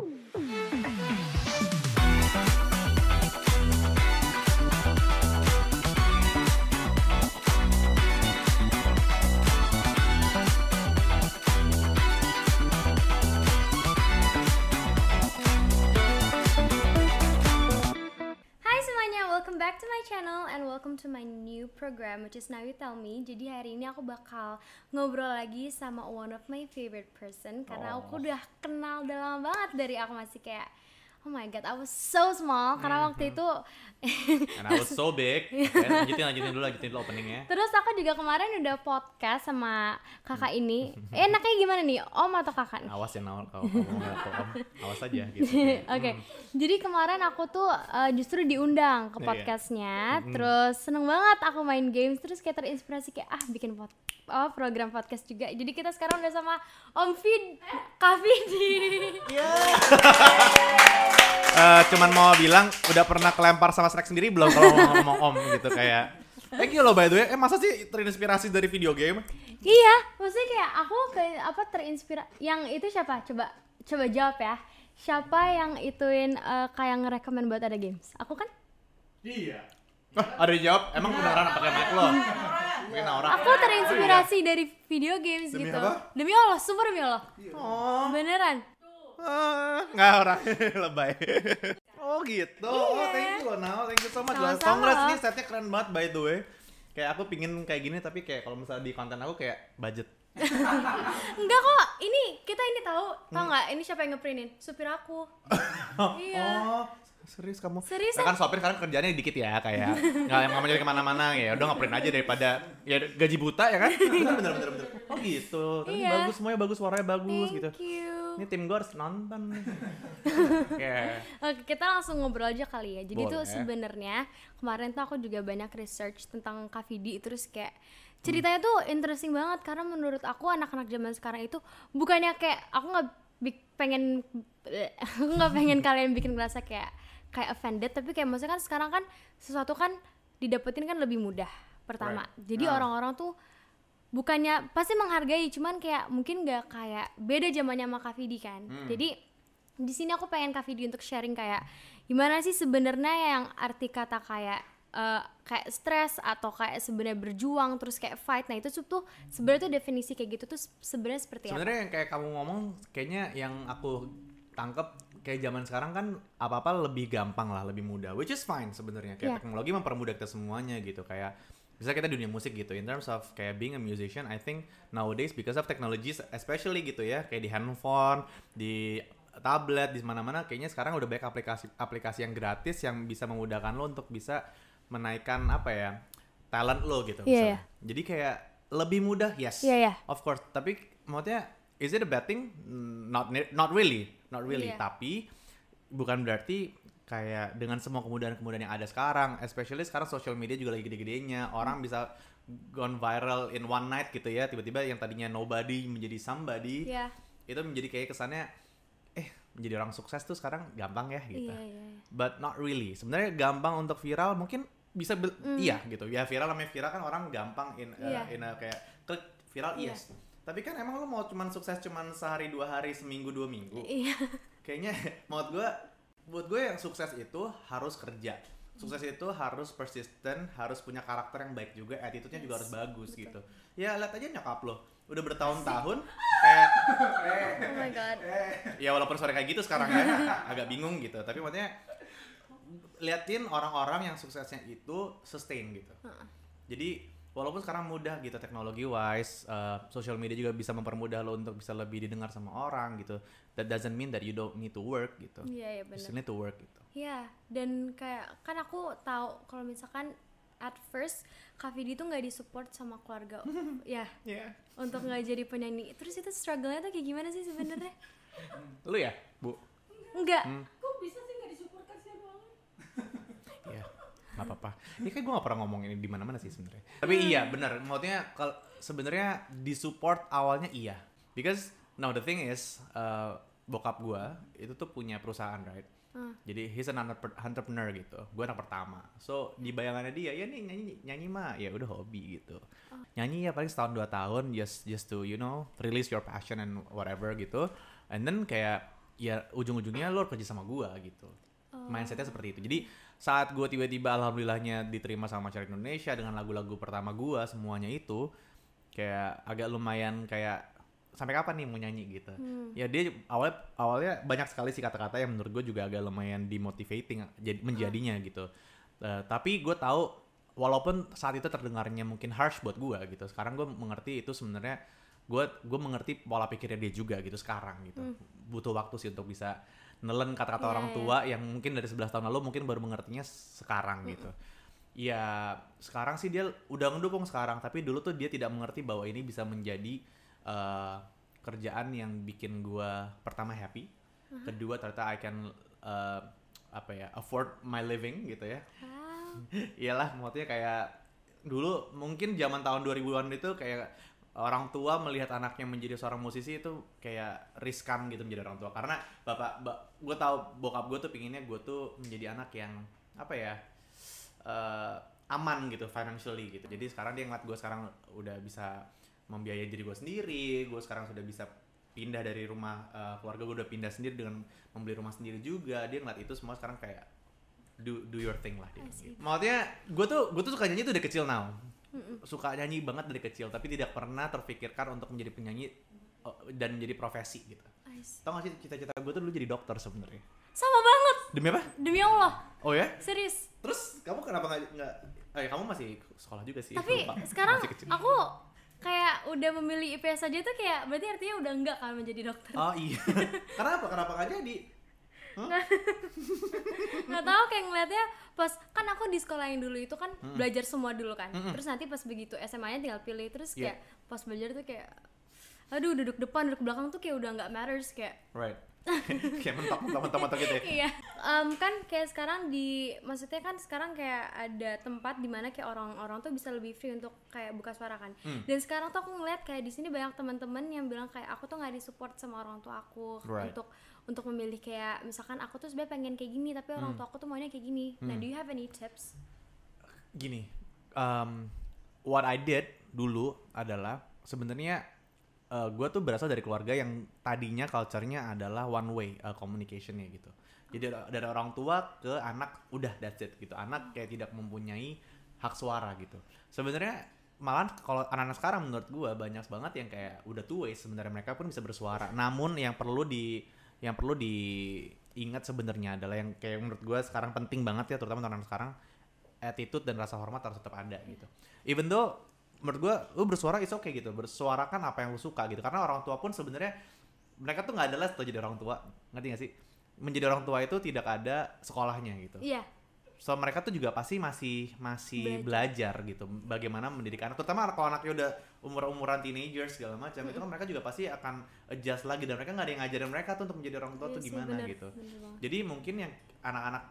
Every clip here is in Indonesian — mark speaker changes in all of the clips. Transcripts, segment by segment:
Speaker 1: Ooh. Welcome to my new program which is Now You Tell Me. Jadi hari ini aku bakal ngobrol lagi sama one of my favorite person karena aku udah kenal udah lama banget dari aku masih kayak Oh my god, I was so small karena waktu itu
Speaker 2: And I was so big. Okay, lanjutin lanjutin dulu lanjutin dulu openingnya.
Speaker 1: Terus aku juga kemarin udah podcast sama kakak ini. Eh, enaknya gimana nih, om atau kakak nih?
Speaker 2: Awas ya kalau kamu om. Awas aja gitu.
Speaker 1: Oke, jadi kemarin aku tuh uh, justru diundang ke
Speaker 2: Iya.
Speaker 1: podcastnya, terus seneng banget aku main games, terus kayak terinspirasi kayak ah bikin pod oh, program podcast juga. Jadi kita sekarang udah sama Om Vid, Kak Vidi.
Speaker 2: Eh, cuman mau bilang udah pernah kelempar sama Shrek sendiri belum kalau ngomong, ngomong om gitu kayak Thank you loh by the way. Eh masa sih terinspirasi dari video game?
Speaker 1: iya, maksudnya kayak aku kayak apa terinspirasi. Yang itu siapa? Coba coba jawab ya. Siapa yang ituin uh, kayak ngerekomen buat ada games? Aku kan?
Speaker 2: Wah, ada yang jawab. Emang beneran pakai mic lo?
Speaker 1: Aku terinspirasi dari video games
Speaker 2: Demi
Speaker 1: gitu.
Speaker 2: apa?
Speaker 1: Demi Allah, super demi Allah.
Speaker 2: Oh,
Speaker 1: Beneran.
Speaker 2: ah, nggak orang lebay. Oh gitu. Oh thank you loh Nao. Thank you so much.
Speaker 1: Sama-sama.
Speaker 2: Congrats nih setnya keren banget by the way. Kayak aku pingin kayak gini tapi kayak kalau misalnya di konten aku kayak budget.
Speaker 1: Enggak kok, ini kita ini tahu, tahu nggak? Ini siapa yang ngeprintin? Supir aku. Iya.
Speaker 2: Oh, serius kamu?
Speaker 1: Seriusan?
Speaker 2: Nah, kan sopir sekarang kerjanya dikit ya kayak nggak yang ngomong jadi ke mana-mana ya udah ngeprint aja daripada ya gaji buta ya kan? bener bener bener bener. Oh gitu. Tapi
Speaker 1: Iya.
Speaker 2: bagus semuanya bagus suaranya bagus gitu.
Speaker 1: Thank you.
Speaker 2: Ini tim gue harus nonton nih. Oke.
Speaker 1: Oke, kita langsung ngobrol aja kali ya. Jadi tuh
Speaker 2: Boleh.
Speaker 1: sebenarnya kemarin tuh aku juga banyak research tentang Kak Vidi terus kayak ceritanya tuh interesting banget karena menurut aku anak-anak zaman sekarang itu bukannya kayak aku nggak pengen aku nggak pengen kalian bikin ngerasa kayak kayak offended tapi kayak maksudnya kan sekarang kan sesuatu kan didapetin kan lebih mudah pertama.
Speaker 2: Right.
Speaker 1: Jadi
Speaker 2: Ah.
Speaker 1: orang-orang tuh bukannya pasti menghargai cuman kayak mungkin nggak kayak beda zamannya sama Kak Vidi kan. Jadi di sini aku pengen Kak Vidi untuk sharing kayak gimana sih sebenarnya yang arti kata kayak eh, kayak stres atau kayak sebenarnya berjuang terus kayak fight. Nah, itu tuh sebenarnya tuh definisi kayak gitu tuh sebenarnya seperti apa?
Speaker 2: Sebenarnya yang kayak kamu ngomong kayaknya yang aku tangkep kayak zaman sekarang kan apa-apa lebih gampang lah, lebih mudah. Which is fine sebenarnya. Kayak
Speaker 1: Iya.
Speaker 2: teknologi mempermudah kita semuanya gitu. Kayak bisa kita dunia musik gitu. In terms of kayak being a musician, I think nowadays because of technologies especially gitu ya, kayak di handphone, di tablet, di mana-mana kayaknya sekarang udah banyak aplikasi aplikasi yang gratis yang bisa memudahkan lo untuk bisa menaikkan apa ya talent lo gitu.
Speaker 1: Iya,
Speaker 2: misalnya.
Speaker 1: iya.
Speaker 2: Jadi kayak lebih mudah, yes.
Speaker 1: Iya, iya.
Speaker 2: Of course, tapi maksudnya is it a bad thing? Not not really, not really.
Speaker 1: Iya.
Speaker 2: Tapi bukan berarti kayak dengan semua kemudahan-kemudahan yang ada sekarang, especially sekarang social media juga lagi gede-gedenya, orang bisa gone viral in one night gitu ya, tiba-tiba yang tadinya nobody menjadi somebody,
Speaker 1: Iya.
Speaker 2: itu menjadi kayak kesannya eh menjadi orang sukses tuh sekarang gampang ya gitu.
Speaker 1: Iya, iya.
Speaker 2: But not really. Sebenarnya gampang untuk viral mungkin bisa be- iya gitu. Ya viral namanya viral kan orang gampang in uh,
Speaker 1: Mm. Iya.
Speaker 2: in a kayak klik viral
Speaker 1: Iya.
Speaker 2: yes. Tapi kan emang lu mau cuman sukses cuman sehari dua hari seminggu dua minggu.
Speaker 1: Iya.
Speaker 2: Kayaknya menurut gue buat gue yang sukses itu harus kerja. Sukses itu harus persisten, harus punya karakter yang baik juga, attitude-nya juga harus bagus gitu. Ya lihat aja nyokap lo, udah bertahun-tahun kayak
Speaker 1: Oh my god.
Speaker 2: ya walaupun sore kayak gitu sekarang ya agak bingung gitu tapi maksudnya liatin orang-orang yang suksesnya itu sustain gitu jadi walaupun sekarang mudah gitu teknologi wise uh, social media juga bisa mempermudah lo untuk bisa lebih didengar sama orang gitu that doesn't mean that you don't need to work gitu
Speaker 1: Iya, iya
Speaker 2: you
Speaker 1: benar.
Speaker 2: still need to work gitu
Speaker 1: Iya, dan kayak kan aku tahu kalau misalkan at first Kak Vidi tuh nggak disupport sama keluarga, ya
Speaker 2: ya
Speaker 1: untuk nggak jadi penyanyi. Terus itu struggle-nya tuh kayak gimana sih sebenarnya?
Speaker 2: lu ya bu
Speaker 1: Enggak.
Speaker 2: Hmm.
Speaker 3: Kok bisa sih nggak disupport kasihan banget?
Speaker 2: ya nggak apa-apa. Ini kayak gue gak pernah ngomong ini di mana-mana sih sebenarnya. Tapi iya benar maksudnya kalau sebenarnya disupport awalnya iya. Because now the thing is uh, bokap gue itu tuh punya perusahaan right?
Speaker 1: Hmm.
Speaker 2: jadi he's an entrepre- entrepreneur gitu. Gue anak pertama. So di bayangannya dia ya nih nyanyi nyanyi mah. Ya udah hobi gitu. Nyanyi ya paling setahun dua tahun just just to you know release your passion and whatever gitu. And then kayak ya ujung-ujungnya lo harus kerja sama gua gitu.
Speaker 1: Oh.
Speaker 2: mindsetnya seperti itu. Jadi saat gua tiba-tiba alhamdulillahnya diterima sama masyarakat Indonesia dengan lagu-lagu pertama gua semuanya itu kayak agak lumayan kayak sampai kapan nih mau nyanyi gitu?
Speaker 1: Hmm.
Speaker 2: ya dia awalnya awalnya banyak sekali sih kata-kata yang menurut gue juga agak lumayan demotivating jadi menjadinya gitu. Eh, tapi gue tahu walaupun saat itu terdengarnya mungkin harsh buat gue gitu sekarang gue mengerti itu sebenarnya gue gue mengerti pola pikirnya dia juga gitu sekarang gitu. Butuh waktu sih untuk bisa nelen kata-kata
Speaker 1: Iya,
Speaker 2: orang
Speaker 1: iya.
Speaker 2: tua yang mungkin dari 11 tahun lalu mungkin baru mengertinya sekarang gitu. Ya sekarang sih dia udah ngedukung sekarang tapi dulu tuh dia tidak mengerti bahwa ini bisa menjadi eh, kerjaan yang bikin gua pertama happy kedua ternyata I can eh, apa ya afford my living gitu ya. Iyalah maksudnya kayak dulu mungkin zaman tahun 2000-an itu kayak orang tua melihat anaknya menjadi seorang musisi itu kayak riskan gitu menjadi orang tua. Karena bapak gue tahu bokap gue tuh pinginnya gue tuh menjadi anak yang apa ya eh, aman gitu financially gitu. Jadi sekarang dia ngeliat gue sekarang udah bisa membiayai diri gue sendiri gue sekarang sudah bisa pindah dari rumah eh, keluarga gue udah pindah sendiri dengan membeli rumah sendiri juga. Dia ngeliat itu semua sekarang kayak do do your thing lah dia gitu. maksudnya gue tuh gue tuh suka nyanyi tuh dari kecil now suka nyanyi banget dari kecil tapi tidak pernah terpikirkan untuk menjadi penyanyi eh, dan menjadi profesi gitu. Tau gak sih cita-cita gue tuh dulu jadi dokter sebenarnya.
Speaker 1: Sama banget.
Speaker 2: demi apa?
Speaker 1: Demi Allah.
Speaker 2: oh ya?
Speaker 1: Serius.
Speaker 2: terus kamu kenapa nggak nggak eh kamu masih sekolah juga sih?
Speaker 1: Tapi
Speaker 2: lupa.
Speaker 1: sekarang aku kayak udah memilih IPS aja tuh kayak berarti artinya udah enggak kan menjadi dokter.
Speaker 2: oh iya. Kenapa? Kenapa nggak jadi
Speaker 1: nggak. Tahu kayak ngeliatnya pas kan aku di sekolah yang dulu itu kan belajar semua dulu kan. Terus nanti pas begitu SMA-nya tinggal pilih terus
Speaker 2: Iya.
Speaker 1: kayak pas belajar tuh kayak aduh duduk depan duduk belakang tuh kayak udah nggak matters kayak.
Speaker 2: Right. Kayak mentok mentok mentok mentok gitu ya.
Speaker 1: Iya. Em, kan kayak sekarang di maksudnya kan sekarang kayak ada tempat di mana kayak orang-orang tuh bisa lebih free untuk kayak buka suara kan.
Speaker 2: Hmm.
Speaker 1: dan sekarang tuh aku ngeliat kayak di sini banyak teman-teman yang bilang kayak aku tuh nggak disupport sama orang tua aku
Speaker 2: Right.
Speaker 1: untuk untuk memilih kayak misalkan aku tuh sebenarnya pengen kayak gini tapi
Speaker 2: Hmm.
Speaker 1: orang tua aku tuh maunya kayak gini. Nah do you have any tips?
Speaker 2: Gini um, what I did dulu adalah sebenarnya gue tuh berasal dari keluarga yang tadinya culture-nya adalah one way uh, communication-nya gitu. Jadi da- dari orang tua ke anak udah that's it gitu. Anak kayak tidak mempunyai hak suara gitu. Sebenarnya malah kalau anak-anak sekarang menurut gue banyak banget yang kayak udah two way sebenarnya. Mereka pun bisa bersuara. Namun yang perlu di yang perlu diingat sebenarnya adalah yang kayak menurut gue sekarang penting banget ya terutama anak sekarang attitude dan rasa hormat harus tetap ada gitu. Even though menurut gua lu bersuara is okay gitu, bersuarakan apa yang lu suka gitu. Karena orang tua pun sebenarnya mereka tuh nggak adalah jadi orang tua, ngerti gak sih? Menjadi orang tua itu tidak ada sekolahnya gitu.
Speaker 1: iya
Speaker 2: So mereka tuh juga pasti masih masih
Speaker 1: Belajar.
Speaker 2: belajar, gitu, bagaimana mendidik anak. Terutama kalau anaknya udah umur-umuran teenagers segala macam, itu kan mereka juga pasti akan adjust lagi dan mereka nggak ada yang ngajarin mereka tuh untuk menjadi orang tua
Speaker 1: Iya
Speaker 2: tuh gimana
Speaker 1: bener,
Speaker 2: gitu.
Speaker 1: bener.
Speaker 2: Jadi mungkin yang anak-anak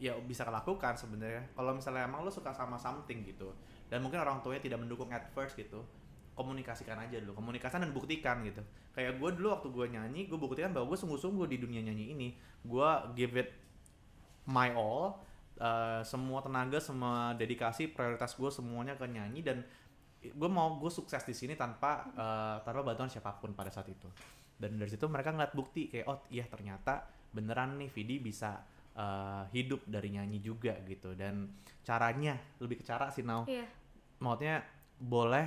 Speaker 2: ya bisa lakukan sebenarnya. Kalau misalnya emang lo suka sama something gitu dan mungkin orang tuanya tidak mendukung at first gitu, komunikasikan aja dulu, komunikasikan dan buktikan gitu. Kayak gue dulu waktu gue nyanyi, gue buktikan bahwa gue sungguh-sungguh di dunia nyanyi ini, gue give it my all, uh, semua tenaga, semua dedikasi, prioritas gue semuanya ke nyanyi dan gue mau gue sukses di sini tanpa uh, tanpa bantuan siapa pun pada saat itu. Dan dari situ mereka ngeliat bukti kayak oh iya ternyata beneran nih Vidi bisa uh, hidup dari nyanyi juga gitu dan caranya lebih ke cara sih now
Speaker 1: iya
Speaker 2: maksudnya boleh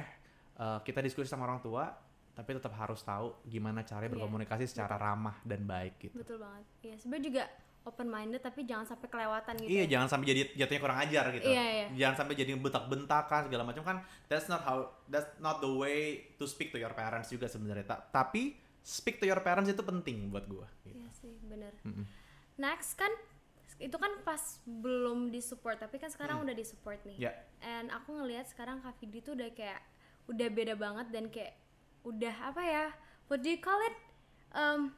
Speaker 2: uh, kita diskusi sama orang tua tapi tetap harus tahu gimana caranya
Speaker 1: Iya.
Speaker 2: berkomunikasi secara ramah dan baik gitu.
Speaker 1: betul banget iya sebenarnya juga open minded tapi jangan sampai kelewatan gitu
Speaker 2: Iya,
Speaker 1: ya.
Speaker 2: jangan sampai jadi jatuhnya kurang ajar gitu.
Speaker 1: Iya, iya.
Speaker 2: Jangan sampai jadi bentak-bentakan segala macam kan. That's not how that's not the way to speak to your parents juga sebenarnya. Ta- tapi speak to your parents itu penting buat gua. Gitu.
Speaker 1: Iya sih, bener.
Speaker 2: Mm-mm.
Speaker 1: Next kan itu kan pas belum disupport, tapi kan sekarang udah disupport nih.
Speaker 2: Ya.
Speaker 1: And aku ngelihat sekarang Kak Vidi tuh udah kayak udah beda banget dan kayak udah apa ya? What do you call it? Um,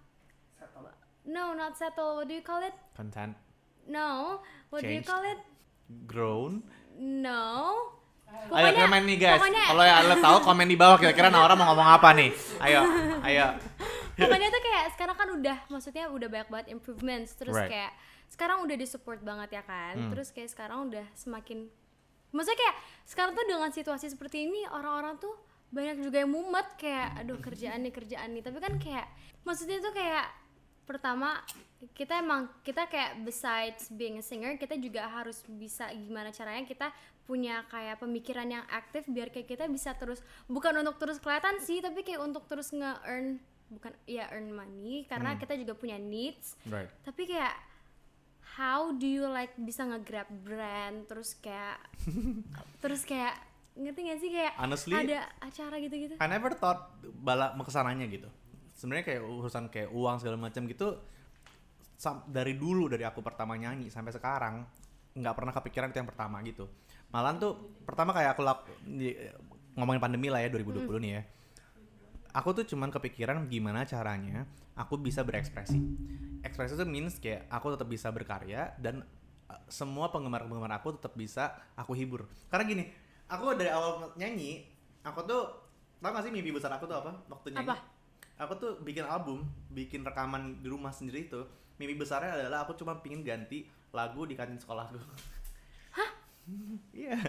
Speaker 1: no, not settle. What do you call it?
Speaker 2: Content
Speaker 1: No. What do you
Speaker 2: Changed.
Speaker 1: call it?
Speaker 2: grown.
Speaker 1: No.
Speaker 2: ayo komen nih guys.
Speaker 1: pokoknya-
Speaker 2: Kalau ya lo tahu komen di bawah kira-kira Naura mau ngomong apa nih. Ayo, ayo.
Speaker 1: pokoknya tuh kayak sekarang kan udah maksudnya udah banyak banget improvements terus
Speaker 2: Right.
Speaker 1: kayak sekarang udah disupport banget ya kan
Speaker 2: Hmm.
Speaker 1: terus kayak sekarang udah semakin maksudnya kayak sekarang tuh dengan situasi seperti ini orang-orang tuh banyak juga yang mumet kayak aduh kerjaan nih kerjaan nih tapi kan kayak maksudnya tuh kayak pertama kita emang kita kayak besides being a singer kita juga harus bisa gimana caranya kita punya kayak pemikiran yang aktif biar kayak kita bisa terus bukan untuk terus kelihatan sih tapi kayak untuk terus nge-earn bukan ya earn money karena kita juga punya needs
Speaker 2: Right.
Speaker 1: tapi kayak how do you like bisa nge-grab brand terus kayak terus kayak ngerti gak sih kayak
Speaker 2: Honestly,
Speaker 1: ada acara gitu-gitu
Speaker 2: I never thought bala ke sananya gitu. Sebenarnya kayak urusan kayak uang segala macam gitu dari dulu dari aku pertama nyanyi sampai sekarang nggak pernah kepikiran itu yang pertama gitu. Malahan tuh pertama kayak aku di- ngomongin pandemi lah ya 2020 nih ya. Aku tuh cuman kepikiran gimana caranya aku bisa berekspresi. Ekspresi itu means kayak aku tetap bisa berkarya dan uh, semua penggemar-penggemar aku tetap bisa aku hibur. Karena gini, aku dari awal nyanyi, aku tuh tau gak sih mimpi besar aku tuh apa waktu nyanyi?
Speaker 1: Apa?
Speaker 2: Aku tuh bikin album, bikin rekaman di rumah sendiri itu. Mimpi besarnya adalah aku cuma pingin ganti lagu di kantin sekolahku. Hah? Iya.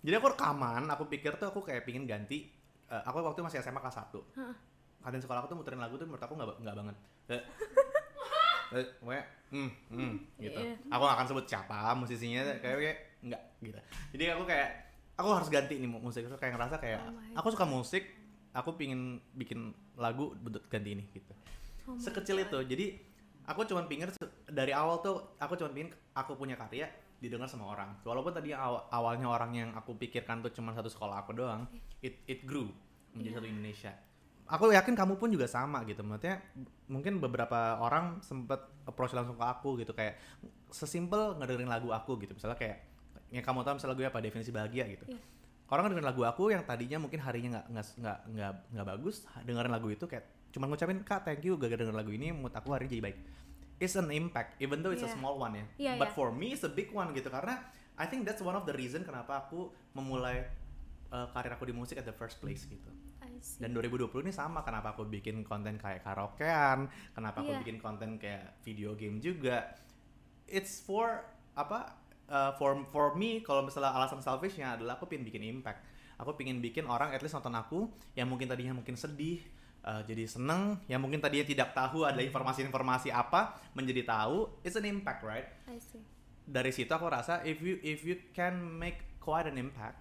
Speaker 2: Jadi aku rekaman, aku pikir tuh aku kayak pingin ganti. eh, aku waktu masih SMA kelas 1 Kantin sekolah aku tuh muterin lagu tuh menurut aku nggak nggak banget. Kayak, eh, pokoknya, hmm, hmm, gitu.
Speaker 1: Iya.
Speaker 2: Aku gak akan sebut siapa musisinya, kayak kayak nggak gitu. Jadi aku kayak aku harus ganti nih mu- musik. Aku kayak ngerasa kayak
Speaker 1: Oh
Speaker 2: aku suka musik, aku pingin bikin lagu bentuk ganti ini gitu.
Speaker 1: Oh
Speaker 2: Sekecil itu. Jadi aku cuma pingin dari awal tuh aku cuma pingin aku punya karya didengar sama orang. Walaupun tadi aw- awalnya orang yang aku pikirkan tuh cuma satu sekolah aku doang, it it grew menjadi satu Indonesia. Aku yakin kamu pun juga sama gitu. Maksudnya mungkin beberapa orang sempet approach langsung ke aku gitu kayak sesimpel ngedengerin lagu aku gitu. Misalnya kayak yang kamu tahu misalnya lagu apa definisi bahagia gitu.
Speaker 1: Iya.
Speaker 2: Orang dengerin lagu aku yang tadinya mungkin harinya nggak nggak nggak nggak nggak bagus, dengerin lagu itu kayak cuma ngucapin kak thank you gak denger lagu ini mood aku hari jadi baik. It's an impact, even though it's a
Speaker 1: Iya.
Speaker 2: small one ya.
Speaker 1: Iya,
Speaker 2: But
Speaker 1: iya.
Speaker 2: for me it's a big one gitu karena I think that's one of the reason kenapa aku memulai uh, karir aku di musik at the first place gitu. Dan 2020 ini sama kenapa aku bikin konten kayak karaokean, kenapa aku
Speaker 1: Iya.
Speaker 2: bikin konten kayak video game juga. It's for apa? Uh, for for me kalau misalnya alasan selfishnya adalah aku pengen bikin impact. Aku pengen bikin orang at least nonton aku yang mungkin tadinya mungkin sedih, uh, jadi seneng, yang mungkin tadinya tidak tahu ada informasi-informasi apa menjadi tahu. It's an impact, right?
Speaker 1: I see.
Speaker 2: dari situ aku rasa if you if you can make quite an impact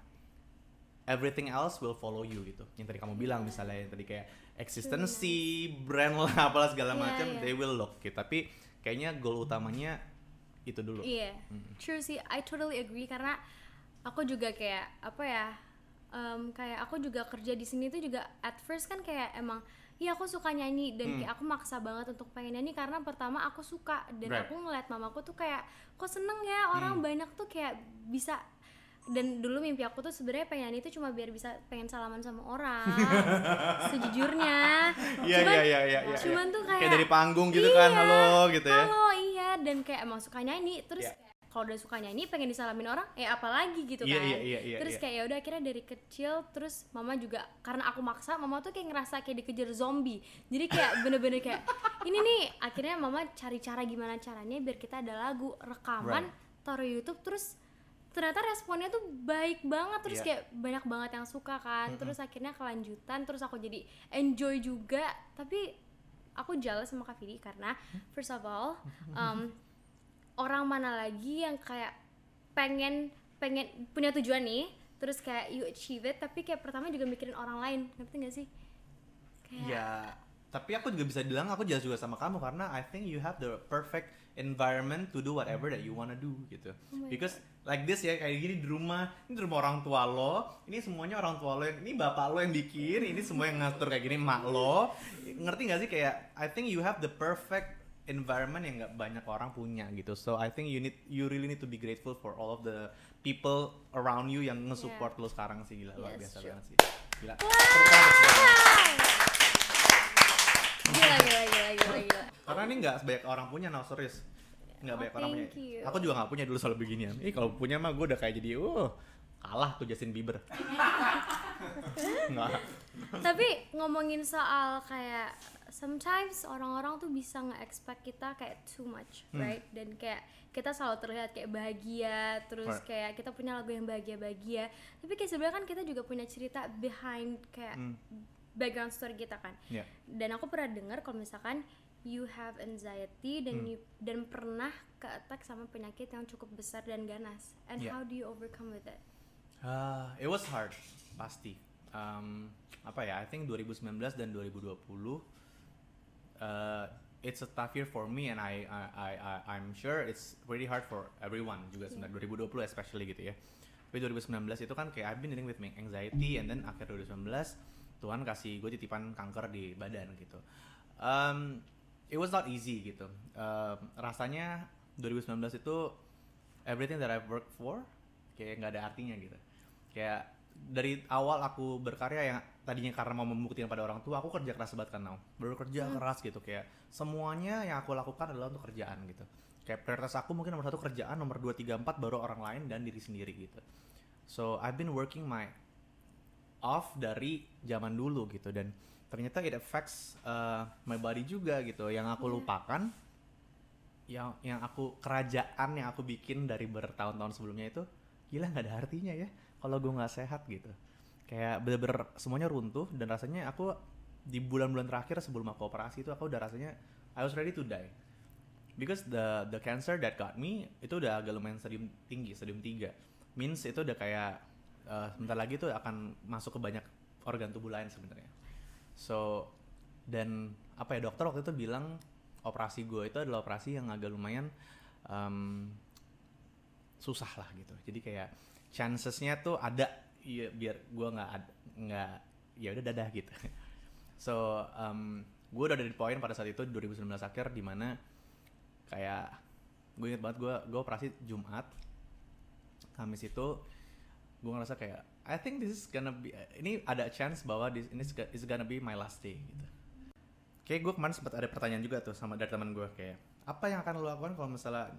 Speaker 2: everything else will follow you gitu yang tadi kamu bilang misalnya yang tadi kayak eksistensi brand lah apalah segala
Speaker 1: Iya,
Speaker 2: macam
Speaker 1: iya.
Speaker 2: they will look gitu tapi kayaknya goal utamanya itu dulu
Speaker 1: Iya, true sih. I totally agree karena aku juga kayak apa ya? em, kayak aku juga kerja di sini tuh juga at first kan kayak emang Iya aku suka nyanyi dan
Speaker 2: Hmm.
Speaker 1: kayak aku maksa banget untuk pengen nyanyi karena pertama aku suka dan
Speaker 2: Right.
Speaker 1: aku ngeliat mamaku tuh kayak kok seneng ya orang
Speaker 2: Hmm.
Speaker 1: banyak tuh kayak bisa dan dulu mimpi aku tuh sebenarnya pengen itu cuma biar bisa pengen salaman sama orang sejujurnya
Speaker 2: iya iya iya iya iya.
Speaker 1: cuman tuh kayak,
Speaker 2: kayak dari panggung gitu kan
Speaker 1: Iya,
Speaker 2: halo gitu ya
Speaker 1: halo iya dan kayak emang suka nyanyi terus
Speaker 2: Iya.
Speaker 1: kalau udah suka nyanyi pengen disalamin orang ya apalagi gitu
Speaker 2: Iya,
Speaker 1: kan
Speaker 2: iya, iya, iya,
Speaker 1: terus
Speaker 2: iya.
Speaker 1: kayak ya udah akhirnya dari kecil terus mama juga karena aku maksa mama tuh kayak ngerasa kayak dikejar zombie jadi kayak bener-bener kayak ini nih akhirnya mama cari cara gimana caranya biar kita ada lagu rekaman
Speaker 2: Right.
Speaker 1: taruh YouTube terus ternyata responnya tuh baik banget terus
Speaker 2: Iya.
Speaker 1: kayak banyak banget yang suka kan. Terus akhirnya kelanjutan terus aku jadi enjoy juga. Tapi aku jealous sama Kak Vidi karena first of all um, orang mana lagi yang kayak pengen pengen punya tujuan nih terus kayak you achieve it tapi kayak pertama juga mikirin orang lain. Ngerti gak sih? Kayak
Speaker 2: Ya, tapi aku juga bisa bilang aku jelas juga sama kamu karena I think you have the perfect environment to do whatever that you wanna do gitu.
Speaker 1: Oh
Speaker 2: Because like this ya kayak gini di rumah, ini di rumah orang tua lo, ini semuanya orang tua lo, ini bapak lo yang bikin, ini semua yang ngatur kayak gini mak lo. Ngerti gak sih kayak I think you have the perfect environment yang nggak banyak orang punya gitu. So I think you need you really need to be grateful for all of the people around you yang nge-support lo sekarang sih gila luar
Speaker 1: Yes,
Speaker 2: biasa banget sih. Gila.
Speaker 1: Gila gila gila gila
Speaker 2: Karena ini nggak sebanyak orang punya, no serius. Nggak
Speaker 1: Oh,
Speaker 2: banyak orang punya.
Speaker 1: you.
Speaker 2: Aku juga nggak punya dulu soal beginian. Ih kalau punya mah gue udah kayak jadi, uh kalah tuh Justin Bieber. nggak.
Speaker 1: tapi ngomongin soal kayak sometimes orang-orang tuh bisa nge-expect kita kayak too much
Speaker 2: Hmm.
Speaker 1: right dan kayak kita selalu terlihat kayak bahagia terus
Speaker 2: Right.
Speaker 1: kayak kita punya lagu yang bahagia-bahagia tapi kayak sebenarnya kan kita juga punya cerita behind kayak
Speaker 2: Hmm.
Speaker 1: background story kita kan
Speaker 2: Ya.
Speaker 1: dan aku pernah dengar kalau misalkan you have anxiety dan
Speaker 2: Hmm.
Speaker 1: you dan pernah ke attack sama penyakit yang cukup besar dan ganas and
Speaker 2: Yeah.
Speaker 1: how do you overcome with it
Speaker 2: Uh, it was hard, pasti. Um, apa ya? I think 2019 dan 2020 uh, it's a tough year for me and I I I I- I'm sure it's really hard for everyone juga sebenarnya 2020 especially gitu ya. Tapi 2019 itu kan kayak I've been dealing with anxiety and then akhir 2019 Tuhan kasih gue titipan kanker di badan gitu. Um, it was not easy gitu. Um, rasanya 2019 itu everything that I've worked for kayak nggak ada artinya gitu. Kayak dari awal aku berkarya yang tadinya karena mau membuktikan pada orang tua, aku kerja keras banget kan now. Bekerja keras gitu kayak semuanya yang aku lakukan adalah untuk kerjaan gitu. Kayak prioritas aku mungkin nomor satu kerjaan, nomor dua tiga empat baru orang lain dan diri sendiri gitu. So I've been working my off dari zaman dulu gitu dan ternyata it affects uh, my body juga gitu. Yang aku lupakan yang yang aku kerajaan yang aku bikin dari bertahun-tahun sebelumnya itu gila nggak ada artinya ya kalau gue nggak sehat gitu. Kayak bener-bener semuanya runtuh dan rasanya aku di bulan-bulan terakhir sebelum aku operasi itu aku udah rasanya I was ready to die. Because the the cancer that got me itu udah agak lumayan stadium tinggi stadium 3 means itu udah kayak uh, sebentar lagi tuh akan masuk ke banyak organ tubuh lain sebenarnya so dan apa ya dokter waktu itu bilang operasi gue itu adalah operasi yang agak lumayan um, susah lah gitu. Jadi kayak chancesnya tuh ada. Iya biar gue nggak nggak ya udah dadah gitu. So um, gue udah ada di poin pada saat itu 2019 akhir di mana kayak gue inget banget gue gue operasi Jumat. Kamis itu gue ngerasa kayak I think this is gonna be ini ada chance bahwa this, ini is gonna be my last day gitu. Kayak gue kemarin sempat ada pertanyaan juga tuh sama dari teman gue kayak apa yang akan lo lakukan kalau misalnya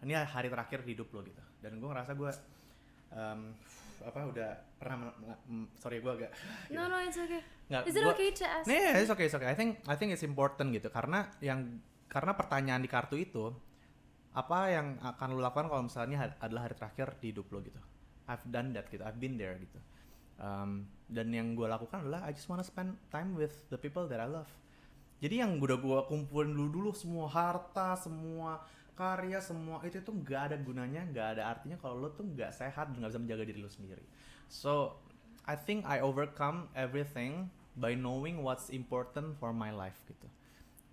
Speaker 2: ini hari terakhir di hidup lo? gitu. Dan gue ngerasa gue um, apa udah pernah sorry gue agak
Speaker 1: no no it's okay.
Speaker 2: Nggak,
Speaker 1: is it
Speaker 2: gua-
Speaker 1: okay to ask?
Speaker 2: Nah, it's okay, it's okay. I think I think it's important gitu. Karena yang karena pertanyaan di kartu itu apa yang akan lo lakukan kalau misalnya adalah hari terakhir di hidup lo gitu. I've done that gitu. I've been there gitu. Um, dan yang gue lakukan adalah I just wanna spend time with the people that I love. Jadi yang udah gue kumpulin dulu dulu semua harta, semua karya, semua itu tuh nggak ada gunanya, nggak ada artinya kalau lo tuh nggak sehat dan nggak bisa menjaga diri lo sendiri. So I think I overcome everything by knowing what's important for my life gitu.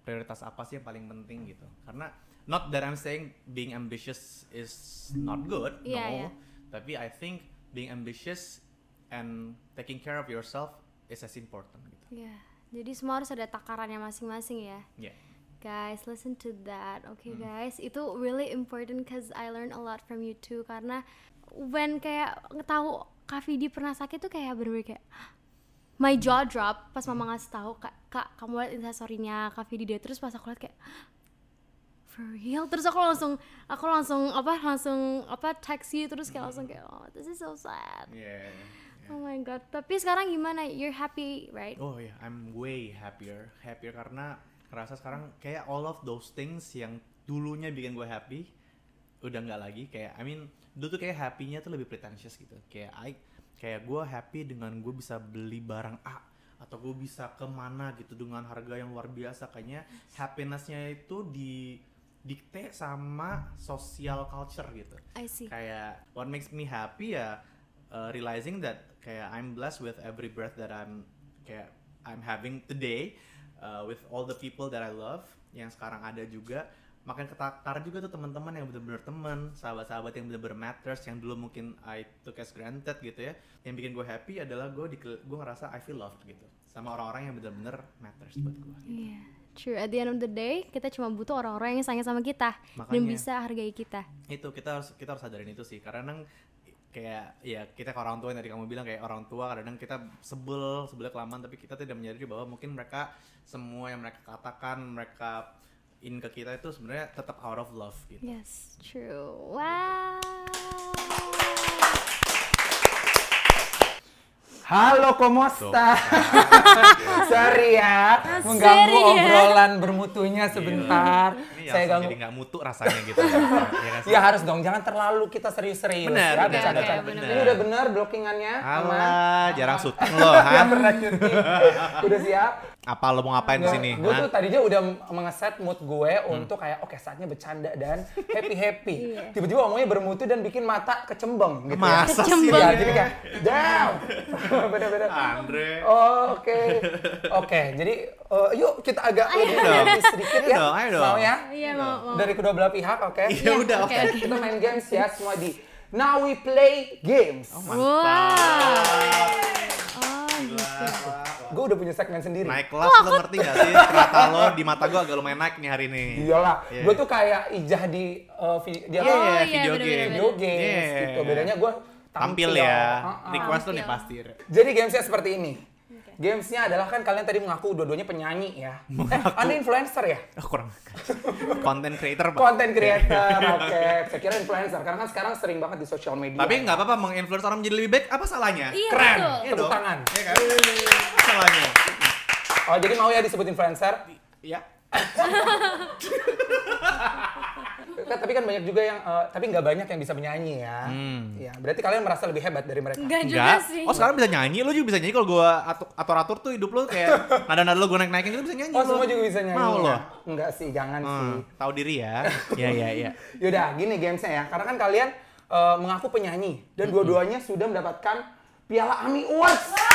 Speaker 2: Prioritas apa sih yang paling penting gitu. Karena not that I'm saying being ambitious is not good,
Speaker 1: Iya,
Speaker 2: no.
Speaker 1: iya.
Speaker 2: Tapi I think being ambitious and taking care of yourself is as important gitu.
Speaker 1: ya jadi semua harus ada takarannya masing-masing ya
Speaker 2: Yeah.
Speaker 1: Guys, listen to that. Okay,
Speaker 2: Hmm.
Speaker 1: guys, itu really important cause I learned a lot from you too. Karena when kayak tahu Kak Vidi pernah sakit tuh kayak bener-bener kayak my jaw drop pas
Speaker 2: Hmm.
Speaker 1: mama ngasih tahu kak, kak kamu lihat instastorynya Kak Vidi dia terus pas aku lihat kayak for real terus aku langsung aku langsung apa langsung apa taxi terus kayak langsung kayak oh this is so sad
Speaker 2: Yeah.
Speaker 1: oh my god tapi sekarang gimana you're happy right
Speaker 2: Oh ya, I'm way happier. Happier karena ngerasa sekarang kayak all of those things yang dulunya bikin gue happy udah nggak lagi. Kayak I mean, dulu tuh kayak happy-nya tuh lebih pretentious gitu. Kayak I kayak gue happy dengan gue bisa beli barang A atau gue bisa ke mana gitu dengan harga yang luar biasa. Kayaknya happiness-nya itu di dikte sama social culture gitu.
Speaker 1: I see.
Speaker 2: Kayak what makes me happy ya uh, realizing that kayak I'm blessed with every breath that I'm kayak I'm having today uh, with all the people that I love yang sekarang ada juga. Makin ketakar juga tuh teman-teman yang bener-bener teman sahabat-sahabat yang bener-bener matters yang dulu mungkin I took as granted gitu ya. Yang bikin gue happy adalah gue gue ngerasa I feel loved gitu sama orang-orang yang bener-bener matters buat gue gitu.
Speaker 1: Iya, true. At the end of the day, kita cuma butuh orang-orang yang sayang sama kita dan
Speaker 2: Makanya.
Speaker 1: bisa hargai kita.
Speaker 2: itu kita harus kita harus sadarin itu sih karena kadang kayak ya kita ke orang tua yang tadi kamu bilang kayak orang tua kadang kita sebel sebelnya kelamaan tapi kita tidak menyadari bahwa mungkin mereka semua yang mereka katakan mereka in ke kita itu sebenarnya tetap out of love gitu
Speaker 1: Yes, true. Wow.
Speaker 4: Halo, komosta. Sorry ya, mengganggu
Speaker 1: ya.
Speaker 4: obrolan bermutunya sebentar.
Speaker 2: Ini
Speaker 4: Saya ganggu.
Speaker 2: jadi nggak mutu rasanya gitu. ya kan sih?
Speaker 4: Ya harus dong, jangan terlalu kita serius-serius.
Speaker 2: Benar,
Speaker 4: ya,
Speaker 2: benar,
Speaker 4: Ini udah benar blockingannya.
Speaker 2: Alah, jarang syuting lo,
Speaker 4: Ya
Speaker 2: ha?
Speaker 4: pernah syuting. Udah siap?
Speaker 2: Apa lo mau ngapain di sini?
Speaker 4: Gue tuh tadinya udah mengeset mood gue untuk kayak oke saatnya bercanda dan happy happy. Tiba-tiba ngomongnya bermutu dan bikin mata kecembeng gitu ya.
Speaker 2: Masa sih?
Speaker 4: Iya, jadi kayak down. Bener-bener.
Speaker 2: Andre.
Speaker 4: Oh, oke. Oke, jadi eh, yuk kita agak lebih
Speaker 2: dong.
Speaker 4: sedikit
Speaker 2: Ayo
Speaker 4: ya.
Speaker 2: dong, ayo dong.
Speaker 4: Mau ya?
Speaker 1: Iya mau mau.
Speaker 4: Dari kedua belah pihak, oke?
Speaker 2: Ya udah,
Speaker 1: oke,
Speaker 2: oke.
Speaker 4: Kita main games ya semua di Now we play games.
Speaker 2: Oh,
Speaker 1: Wow. Oh gitu.
Speaker 4: Gue udah punya segmen sendiri.
Speaker 2: Naik kelas lo ngerti gak sih? Ternyata lo di mata gue agak lumayan naik nih hari ini.
Speaker 4: Iyalah,
Speaker 2: Iya.
Speaker 4: gue tuh kayak ijah di eh, vi- dia
Speaker 2: Iya,
Speaker 1: Oh,
Speaker 2: iya,
Speaker 1: iya,
Speaker 2: video
Speaker 1: bener-bener.
Speaker 2: game.
Speaker 4: video games
Speaker 2: Iya.
Speaker 4: gitu. Bedanya gue
Speaker 2: Tampil ya.
Speaker 4: Uh-uh.
Speaker 2: Request lo nih
Speaker 1: Tampil.
Speaker 2: pasti.
Speaker 4: Jadi gamesnya seperti ini. Gamesnya adalah kan kalian tadi mengaku dua-duanya penyanyi ya. Eh, anda influencer ya?
Speaker 2: Oh, kurang. Content creator, Pak.
Speaker 4: Content creator, oke. Saya kira influencer, karena kan sekarang sering banget di sosial media.
Speaker 2: Tapi nggak apa-apa menginfluence orang menjadi lebih baik, apa salahnya?
Speaker 1: Iya,
Speaker 2: Keren.
Speaker 1: betul.
Speaker 2: Iya
Speaker 4: Tepuk tangan.
Speaker 2: Iya kan? Apa salahnya?
Speaker 4: Oh, jadi mau ya disebut influencer?
Speaker 2: Iya.
Speaker 4: Kan, tapi kan banyak juga yang, eh, tapi nggak banyak yang bisa menyanyi ya.
Speaker 2: Hmm.
Speaker 4: Ya, berarti kalian merasa lebih hebat dari mereka.
Speaker 1: Enggak juga
Speaker 2: Enggak.
Speaker 1: sih.
Speaker 2: Oh, sekarang bisa nyanyi. Lo juga bisa nyanyi kalau gua atur- atur-atur tuh hidup lo kayak nada-nada lo gue naik-naikin itu bisa nyanyi.
Speaker 4: Oh,
Speaker 2: lo.
Speaker 4: semua juga bisa nyanyi.
Speaker 2: Mau
Speaker 4: ya?
Speaker 2: lo?
Speaker 4: Enggak sih, jangan sih.
Speaker 2: Hmm, tahu diri ya. Iya, iya, iya.
Speaker 4: Yaudah, gini gamesnya ya. Karena kan kalian eh, mengaku penyanyi dan dua-duanya sudah mendapatkan Piala AMI Awards.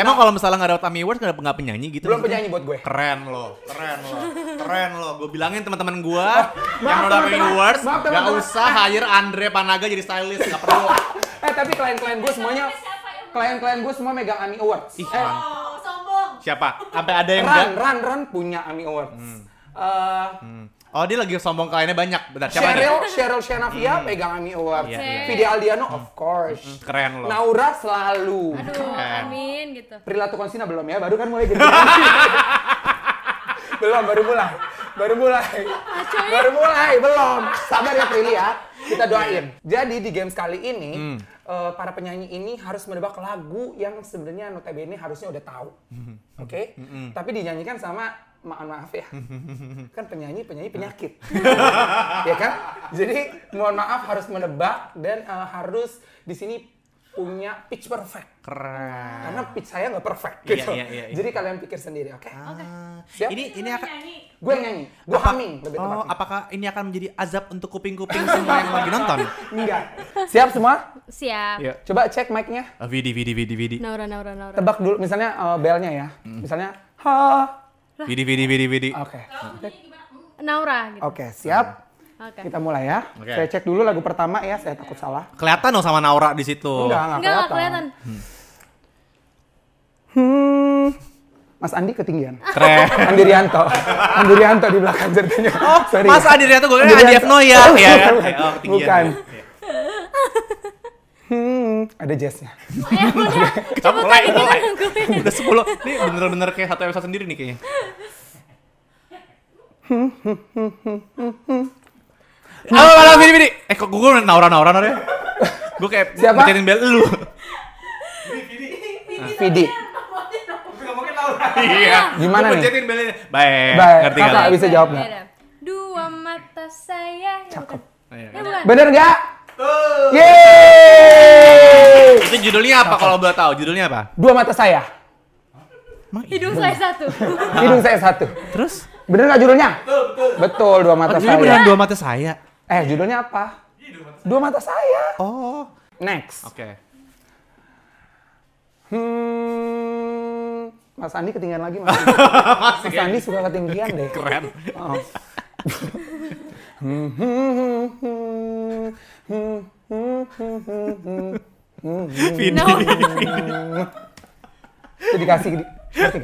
Speaker 2: Emang kalau misalnya nggak dapat AMI Awards nggak nggak penyanyi gitu?
Speaker 4: Belum penyanyi buat gue.
Speaker 2: Keren lo, keren lo, keren lo. Gue bilangin teman-teman gue yang udah AMI. Awards nggak usah hire Andre Panaga jadi stylist, nggak perlu.
Speaker 4: Eh, tapi klien-klien gue semuanya klien-klien gue semua megang AMI Awards.
Speaker 2: Ih,
Speaker 4: eh.
Speaker 3: Oh, sombong.
Speaker 2: Siapa? Sampai ada yang
Speaker 4: Ran? Ran, Ran punya AMI Awards. Eh,
Speaker 2: Hmm. Oh dia lagi sombong kliennya banyak. Bentar, siapa
Speaker 4: Cheryl,
Speaker 2: nih?
Speaker 4: Cheryl Shenavia pegang AMI Awards.
Speaker 2: Iya, iya.
Speaker 4: Vidi Aldiano, of course.
Speaker 2: Keren lo.
Speaker 4: Naura selalu.
Speaker 1: Aduh,
Speaker 2: Keren.
Speaker 1: amin gitu.
Speaker 4: Prilatu Konsina belum ya, baru kan mulai jadi Belum, baru mulai. Baru mulai. Baru mulai, belum. Sabar ya Prilly ya. Kita doain. Jadi di games kali ini,
Speaker 2: Hmm.
Speaker 4: eh, para penyanyi ini harus menebak lagu yang sebenarnya notabene harusnya udah tahu. Oke?
Speaker 2: Hmm.
Speaker 4: Tapi dinyanyikan sama maaf maaf ya. kan penyanyi penyanyi penyakit. ya kan? Jadi mohon maaf harus menebak dan eh, harus di sini punya pitch perfect.
Speaker 2: Keren.
Speaker 4: Karena pitch saya nggak perfect
Speaker 2: Iya,
Speaker 4: gitu.
Speaker 2: iya, iya, iya.
Speaker 4: Jadi kalian pikir sendiri, oke?
Speaker 2: Ah,
Speaker 4: Siap?
Speaker 2: Ini ini akan
Speaker 3: Nyanyi.
Speaker 4: Gue nyanyi, gue
Speaker 2: apa-
Speaker 4: humming lebih
Speaker 2: Oh,
Speaker 4: tepatnya.
Speaker 2: apakah ini akan menjadi azab untuk kuping-kuping semua yang lagi nonton?
Speaker 4: Enggak. Siap semua?
Speaker 1: Siap.
Speaker 2: Iya.
Speaker 4: Coba cek mic-nya.
Speaker 2: Ah, Vidi, Vidi, Vidi, Vidi.
Speaker 1: Naura, Naura, Naura.
Speaker 4: Tebak dulu misalnya eh, bell-nya ya.
Speaker 2: Hmm.
Speaker 4: Misalnya ha.
Speaker 2: Vidi, Vidi, Vidi, Vidi.
Speaker 4: Oke.
Speaker 1: Naura gitu.
Speaker 4: Oke, siap.
Speaker 1: Oke.
Speaker 4: Kita mulai ya.
Speaker 2: Oke.
Speaker 4: Saya cek dulu lagu pertama ya, saya takut salah.
Speaker 2: Kelihatan dong sama Naura di situ.
Speaker 4: Enggak, enggak
Speaker 1: Enggak, enggak
Speaker 4: kelihatan. Hmm. Mas Andi ketinggian.
Speaker 2: Keren.
Speaker 4: Andirianto. Andirianto di belakang ceritanya. Oh, Sorry.
Speaker 2: Mas Adirianto tuh gue kira Andi
Speaker 4: Andirianto.
Speaker 2: F. Noya.
Speaker 4: Oh,
Speaker 2: ya
Speaker 4: bukan.
Speaker 2: Oh, ketinggian.
Speaker 4: Bukan.
Speaker 2: Iya.
Speaker 4: Hmm, ada jazznya.
Speaker 1: Ya udah,
Speaker 2: Kita mulai, mulai. Udah 10. Ini bener-bener kayak satu episode sendiri nih kayaknya. Halo, halo, Vidi, Vidi. Eh, kok gue Naura, Naura, ya? Gue kayak
Speaker 4: Siapa?
Speaker 2: ngecetin bel lu.
Speaker 4: Vidi.
Speaker 2: Iya.
Speaker 4: Gimana nih?
Speaker 2: ngecetin belnya. Baik,
Speaker 4: Baik,
Speaker 2: ngerti
Speaker 4: kakak
Speaker 2: nggak?
Speaker 4: bisa jawab nggak?
Speaker 1: Beda. Dua mata saya. Ya,
Speaker 4: Cakep.
Speaker 2: Iya,
Speaker 1: Ya
Speaker 2: kan?
Speaker 1: bukan.
Speaker 4: Bener nggak? Yeay!
Speaker 2: Itu judulnya apa kalau boleh tahu? Judulnya apa?
Speaker 4: Dua mata saya.
Speaker 1: Hidung saya satu.
Speaker 4: Hidung saya satu.
Speaker 2: Terus?
Speaker 4: Bener nggak judulnya? Betul, betul. Betul, dua mata saya.
Speaker 2: beneran dua mata saya.
Speaker 4: Eh, judulnya apa? Dua mata saya.
Speaker 2: Oh.
Speaker 4: Next.
Speaker 2: Oke.
Speaker 4: Hmm, Mas Andi ketinggian lagi, Mas. Andi. Mas Andi suka ketinggian deh.
Speaker 2: Keren.
Speaker 4: Oh.
Speaker 2: Vidi.
Speaker 1: No.
Speaker 4: Itu dikasih, di- ngerti?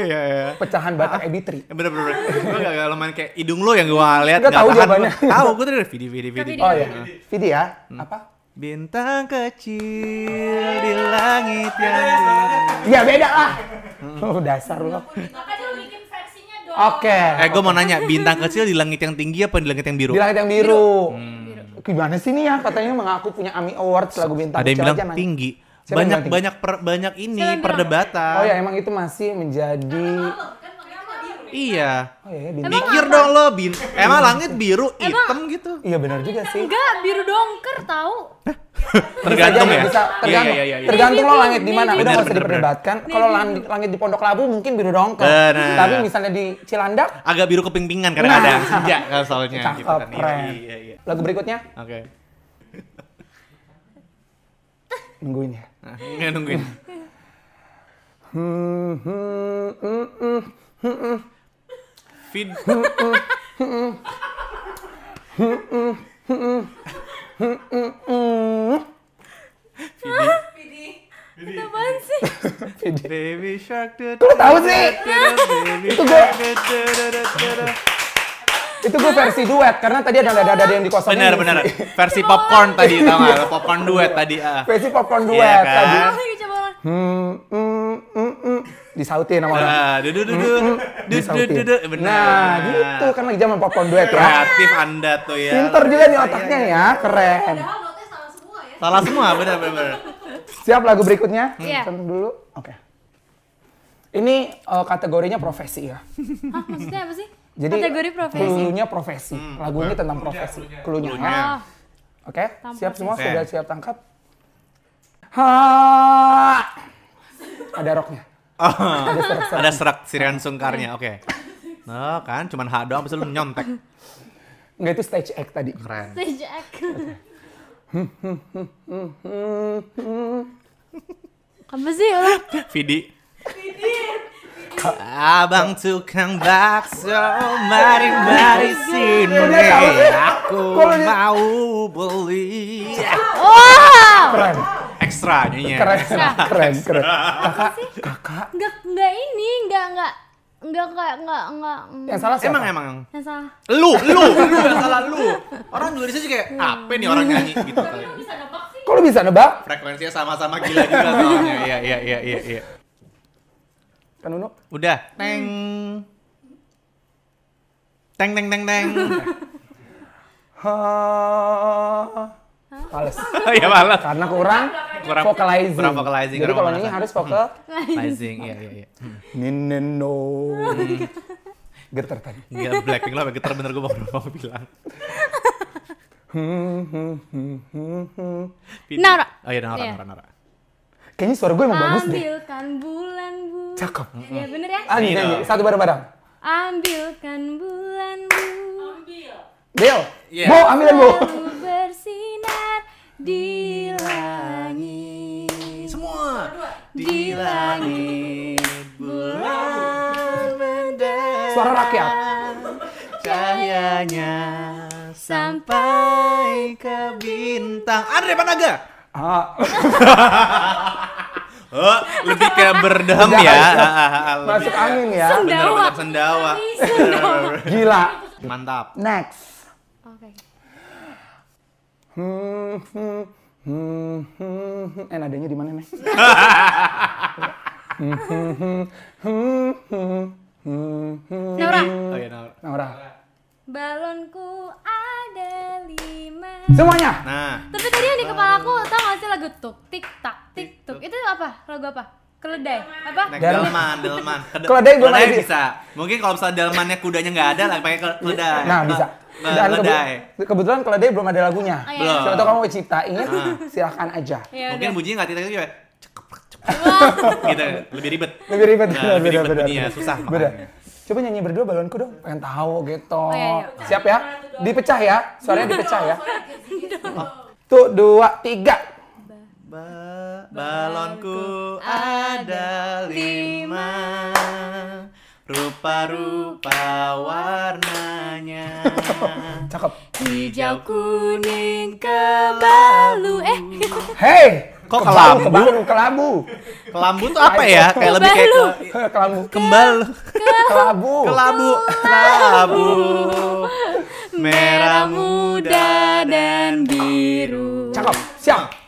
Speaker 2: Iya, iya.
Speaker 4: Pecahan batak ebitri.
Speaker 2: Eh, Bener bener. Gue gak, gak main kayak hidung lo yang gue lihat.
Speaker 4: Nggak tahu jawabannya.
Speaker 2: Tahu gue tadi Vidi Vidi Vidi.
Speaker 1: Vidi.
Speaker 4: Oh ya, Vidi ya. Apa?
Speaker 2: Bintang kecil di langit yang biru.
Speaker 4: Ya beda lah. Oh, dasar lo. Oke.
Speaker 2: Eh gue mau nanya, bintang kecil di langit yang tinggi apa di langit yang biru?
Speaker 4: Di langit yang biru. Gimana sih nih ya katanya mengaku punya AMI Awards lagu bintang
Speaker 2: Ada yang
Speaker 4: Kecil
Speaker 2: bilang
Speaker 4: aja
Speaker 2: tinggi.
Speaker 4: Siapa
Speaker 2: Banyak
Speaker 4: tinggi?
Speaker 2: banyak per- banyak ini
Speaker 1: Siapa
Speaker 2: perdebatan.
Speaker 4: Oh ya emang itu masih menjadi
Speaker 2: Iya.
Speaker 4: Oh iya, bintang.
Speaker 2: Mikir dong lo, bin. Emang langit biru, hitam gitu.
Speaker 4: Iya benar juga sih.
Speaker 1: Enggak, biru dongker tahu.
Speaker 2: Tergantung
Speaker 4: Bisa
Speaker 2: ya.
Speaker 4: Bisa,
Speaker 2: Iya,
Speaker 4: tergantung.
Speaker 2: iya, iya, iya.
Speaker 4: Tergantung lo langit di mana.
Speaker 1: maybe.
Speaker 4: Udah
Speaker 2: Benar,
Speaker 4: nggak usah diperdebatkan. Kalau langit, langit di Pondok Labu mungkin biru dongker.
Speaker 2: Benar.
Speaker 4: Tapi misalnya di Cilandak,
Speaker 2: Agak biru keping-pingan kadang-kadang.
Speaker 4: Nah.
Speaker 2: Senja kan soalnya
Speaker 4: cakep,
Speaker 2: gitu kan. Iya,
Speaker 4: keren.
Speaker 2: Iya, iya.
Speaker 4: Lagu berikutnya
Speaker 2: Oke.
Speaker 4: nungguin ya.
Speaker 2: Nah, ini nungguin.
Speaker 4: Hmm, hmm, hmm, hmm, hmm.
Speaker 2: Feed.
Speaker 1: Apaan sih?
Speaker 2: Baby shark.
Speaker 4: Lu tahu sih? Itu gue itu gue versi duet karena tadi ada dada yang dikosongin.
Speaker 2: Benar benar. Versi popcorn tadi nggak? Popcorn duet tadi.
Speaker 4: Versi popcorn duet tadi. Hmm, hmm, hmm, hmm. Disautin sama orang.
Speaker 2: Ah, dudu dudu. Dudu
Speaker 4: Disautin.
Speaker 2: dudu. Benar.
Speaker 4: Nah, gitu kan lagi zaman popcorn duet ya.
Speaker 2: Kreatif Anda tuh ya.
Speaker 4: Pinter juga nih otaknya ya, keren.
Speaker 3: Padahal notnya salah semua ya.
Speaker 2: Salah semua, benar benar.
Speaker 4: Siap lagu berikutnya?
Speaker 1: Iya.
Speaker 4: Tentu dulu. Oke. Ini eh, kategorinya profesi ya.
Speaker 1: Hah, maksudnya apa sih?
Speaker 4: Jadi
Speaker 1: Kategori profesi.
Speaker 4: Clue-nya profesi. Lagu ini tentang profesi. Clue-nya ya.
Speaker 1: Oh,
Speaker 4: Oke, siap semua sudah siap tangkap? Ha. Ada roknya.
Speaker 2: Oh,
Speaker 4: Ada serak-serak.
Speaker 2: ada serak sirian sungkarnya. Oke. Nah, kan cuman H doang bisa lu nyontek.
Speaker 4: Enggak itu stage act tadi.
Speaker 2: Keren.
Speaker 1: stage act. Apa sih ulang?
Speaker 2: Vidi. Abang tukang bakso, mari mari sini, aku mau beli.
Speaker 1: Wow!
Speaker 4: Keren,
Speaker 2: Ekstra nyanyinya.
Speaker 4: keren, keren, keren. Kakak, kakak.
Speaker 1: Enggak enggak ini, enggak enggak enggak enggak enggak enggak.
Speaker 4: Yang salah siapa?
Speaker 2: Emang emang
Speaker 1: Yang salah.
Speaker 2: lu lu lu yang salah lu. Orang juga di sini kayak apa nih orang nyanyi gitu kali.
Speaker 3: Bisa nebak sih.
Speaker 4: Kok lu bisa nebak?
Speaker 2: Frekuensinya sama-sama gila juga soalnya. Iya iya iya iya iya.
Speaker 4: Kan Uno?
Speaker 2: Udah. Teng. Teng teng teng teng.
Speaker 4: Ha. Males.
Speaker 2: Oh iya malah.
Speaker 4: Karena kurang,
Speaker 2: Kurang-
Speaker 4: vocalizing.
Speaker 2: kurang vocalizing,
Speaker 4: Jadi kalau
Speaker 2: pemanasan.
Speaker 4: harus vokal.
Speaker 2: Rising. Iya iya iya.
Speaker 4: Nineno. Getar tadi.
Speaker 2: Gila Blackpink lo getar bener gue mau mau bilang.
Speaker 1: Nara.
Speaker 2: Oh iya Nara
Speaker 1: Iya.
Speaker 2: Nara Nara.
Speaker 4: Kayaknya suara gue emang bagus deh.
Speaker 1: Ambilkan bulan bu.
Speaker 4: Cakep.
Speaker 1: Ya bener ya?
Speaker 4: Ah, nyanyi. Satu bareng-bareng.
Speaker 1: Ambilkan bulan bu.
Speaker 3: Ambil.
Speaker 4: Bill.
Speaker 2: Iya.
Speaker 4: Bo, ambilin Bo.
Speaker 1: Bersinar di langit.
Speaker 2: Semua
Speaker 1: Di langit
Speaker 2: bulan mendarat.
Speaker 4: Suara rakyat.
Speaker 2: Cahayanya sampai ke bintang. Andre Panaga.
Speaker 4: Ah,
Speaker 2: Oh, lebih ke berdehem
Speaker 4: Udah,
Speaker 2: ya.
Speaker 4: masuk angin ya.
Speaker 2: Bener-bener sendawa.
Speaker 4: Gila.
Speaker 2: Mantap.
Speaker 4: Next. Hmm, hmm, hmm, hmm, hmm. Eh nadanya di mana nih? Hmm, hmm, hmm, hmm, hmm, hmm, hmm.
Speaker 1: Nora.
Speaker 2: Oh iya, Nara.
Speaker 4: Naura.
Speaker 1: Balonku ada lima.
Speaker 4: Semuanya.
Speaker 2: Nah,
Speaker 1: Tapi tadi yang di kepala aku tau gak sih lagu tuk tik tak tik tuk itu apa? Lagu apa? Keledai? Apa?
Speaker 2: naik delman, delman. Kede-
Speaker 4: Keledai belum
Speaker 2: keledai
Speaker 4: ada
Speaker 2: bisa. Mungkin kalau misalnya delmannya kudanya nggak ada, lah pakai ke- keledai.
Speaker 4: Nah bisa. Dan
Speaker 2: keledai.
Speaker 4: kebetulan, kebetulan keledai belum ada lagunya.
Speaker 1: Oh, iya.
Speaker 2: Belum.
Speaker 4: Siapa kamu mau ciptain, silahkan aja.
Speaker 1: Ya
Speaker 2: Mungkin
Speaker 1: udah.
Speaker 2: bunyinya nggak titik juga. Cekep, cekep. gitu, lebih ribet.
Speaker 4: Lebih ribet,
Speaker 2: Nah, lebih ribet bunyinya, susah makanya.
Speaker 4: Coba nyanyi berdua balonku dong, pengen tahu gitu.
Speaker 1: Oh, iya, iya.
Speaker 4: Siap ya? Dipecah ya, suaranya dipecah ya. Tuh, dua, tiga.
Speaker 2: Ba- balonku ada lima rupa-rupa warnanya
Speaker 4: Cakep.
Speaker 1: Hijau kuning kebalu. Eh,
Speaker 4: Hey!
Speaker 2: Kok
Speaker 4: kebalu,
Speaker 2: kelabu?
Speaker 4: Kebalu, kelabu.
Speaker 2: kelambu tuh apa ya kayak lebih kayak ke,
Speaker 4: Kelabu.
Speaker 2: kembal
Speaker 4: Kelabu.
Speaker 2: kelabu kelabu merah muda dan biru
Speaker 4: Cakep. Siap.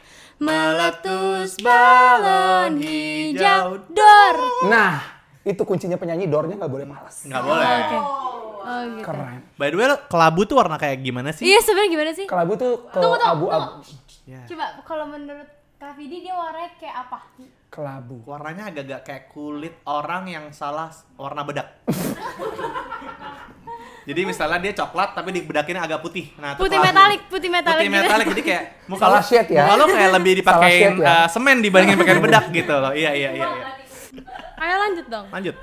Speaker 1: Meletus balon hijau dor.
Speaker 4: Nah, itu kuncinya penyanyi, doornya nggak boleh malas.
Speaker 2: nggak boleh
Speaker 1: Oke. Oke. gitu.
Speaker 4: Keren.
Speaker 2: By the way, lo kelabu tuh warna kayak gimana sih?
Speaker 1: Iya sebenarnya gimana sih?
Speaker 4: Kelabu tuh ke
Speaker 1: Tunggu, tunggu,
Speaker 4: abu-abu.
Speaker 2: Ya.
Speaker 1: Coba kalau menurut Kak Vidi dia warnanya kayak apa?
Speaker 4: Kelabu.
Speaker 2: Warnanya agak-agak kayak kulit orang yang salah warna bedak. Jadi misalnya dia coklat tapi dibedakinnya agak putih. Nah, itu
Speaker 1: Putih metalik, putih metalik.
Speaker 2: Putih
Speaker 1: gitu.
Speaker 2: metalik jadi kayak muka
Speaker 4: Salah
Speaker 2: lo,
Speaker 4: shade ya.
Speaker 2: muka lo kayak lebih dipakein
Speaker 4: shade ya.
Speaker 2: eh, semen dibandingin pakai bedak gitu loh. Iya iya iya. iya.
Speaker 1: Ayo lanjut dong.
Speaker 2: Lanjut.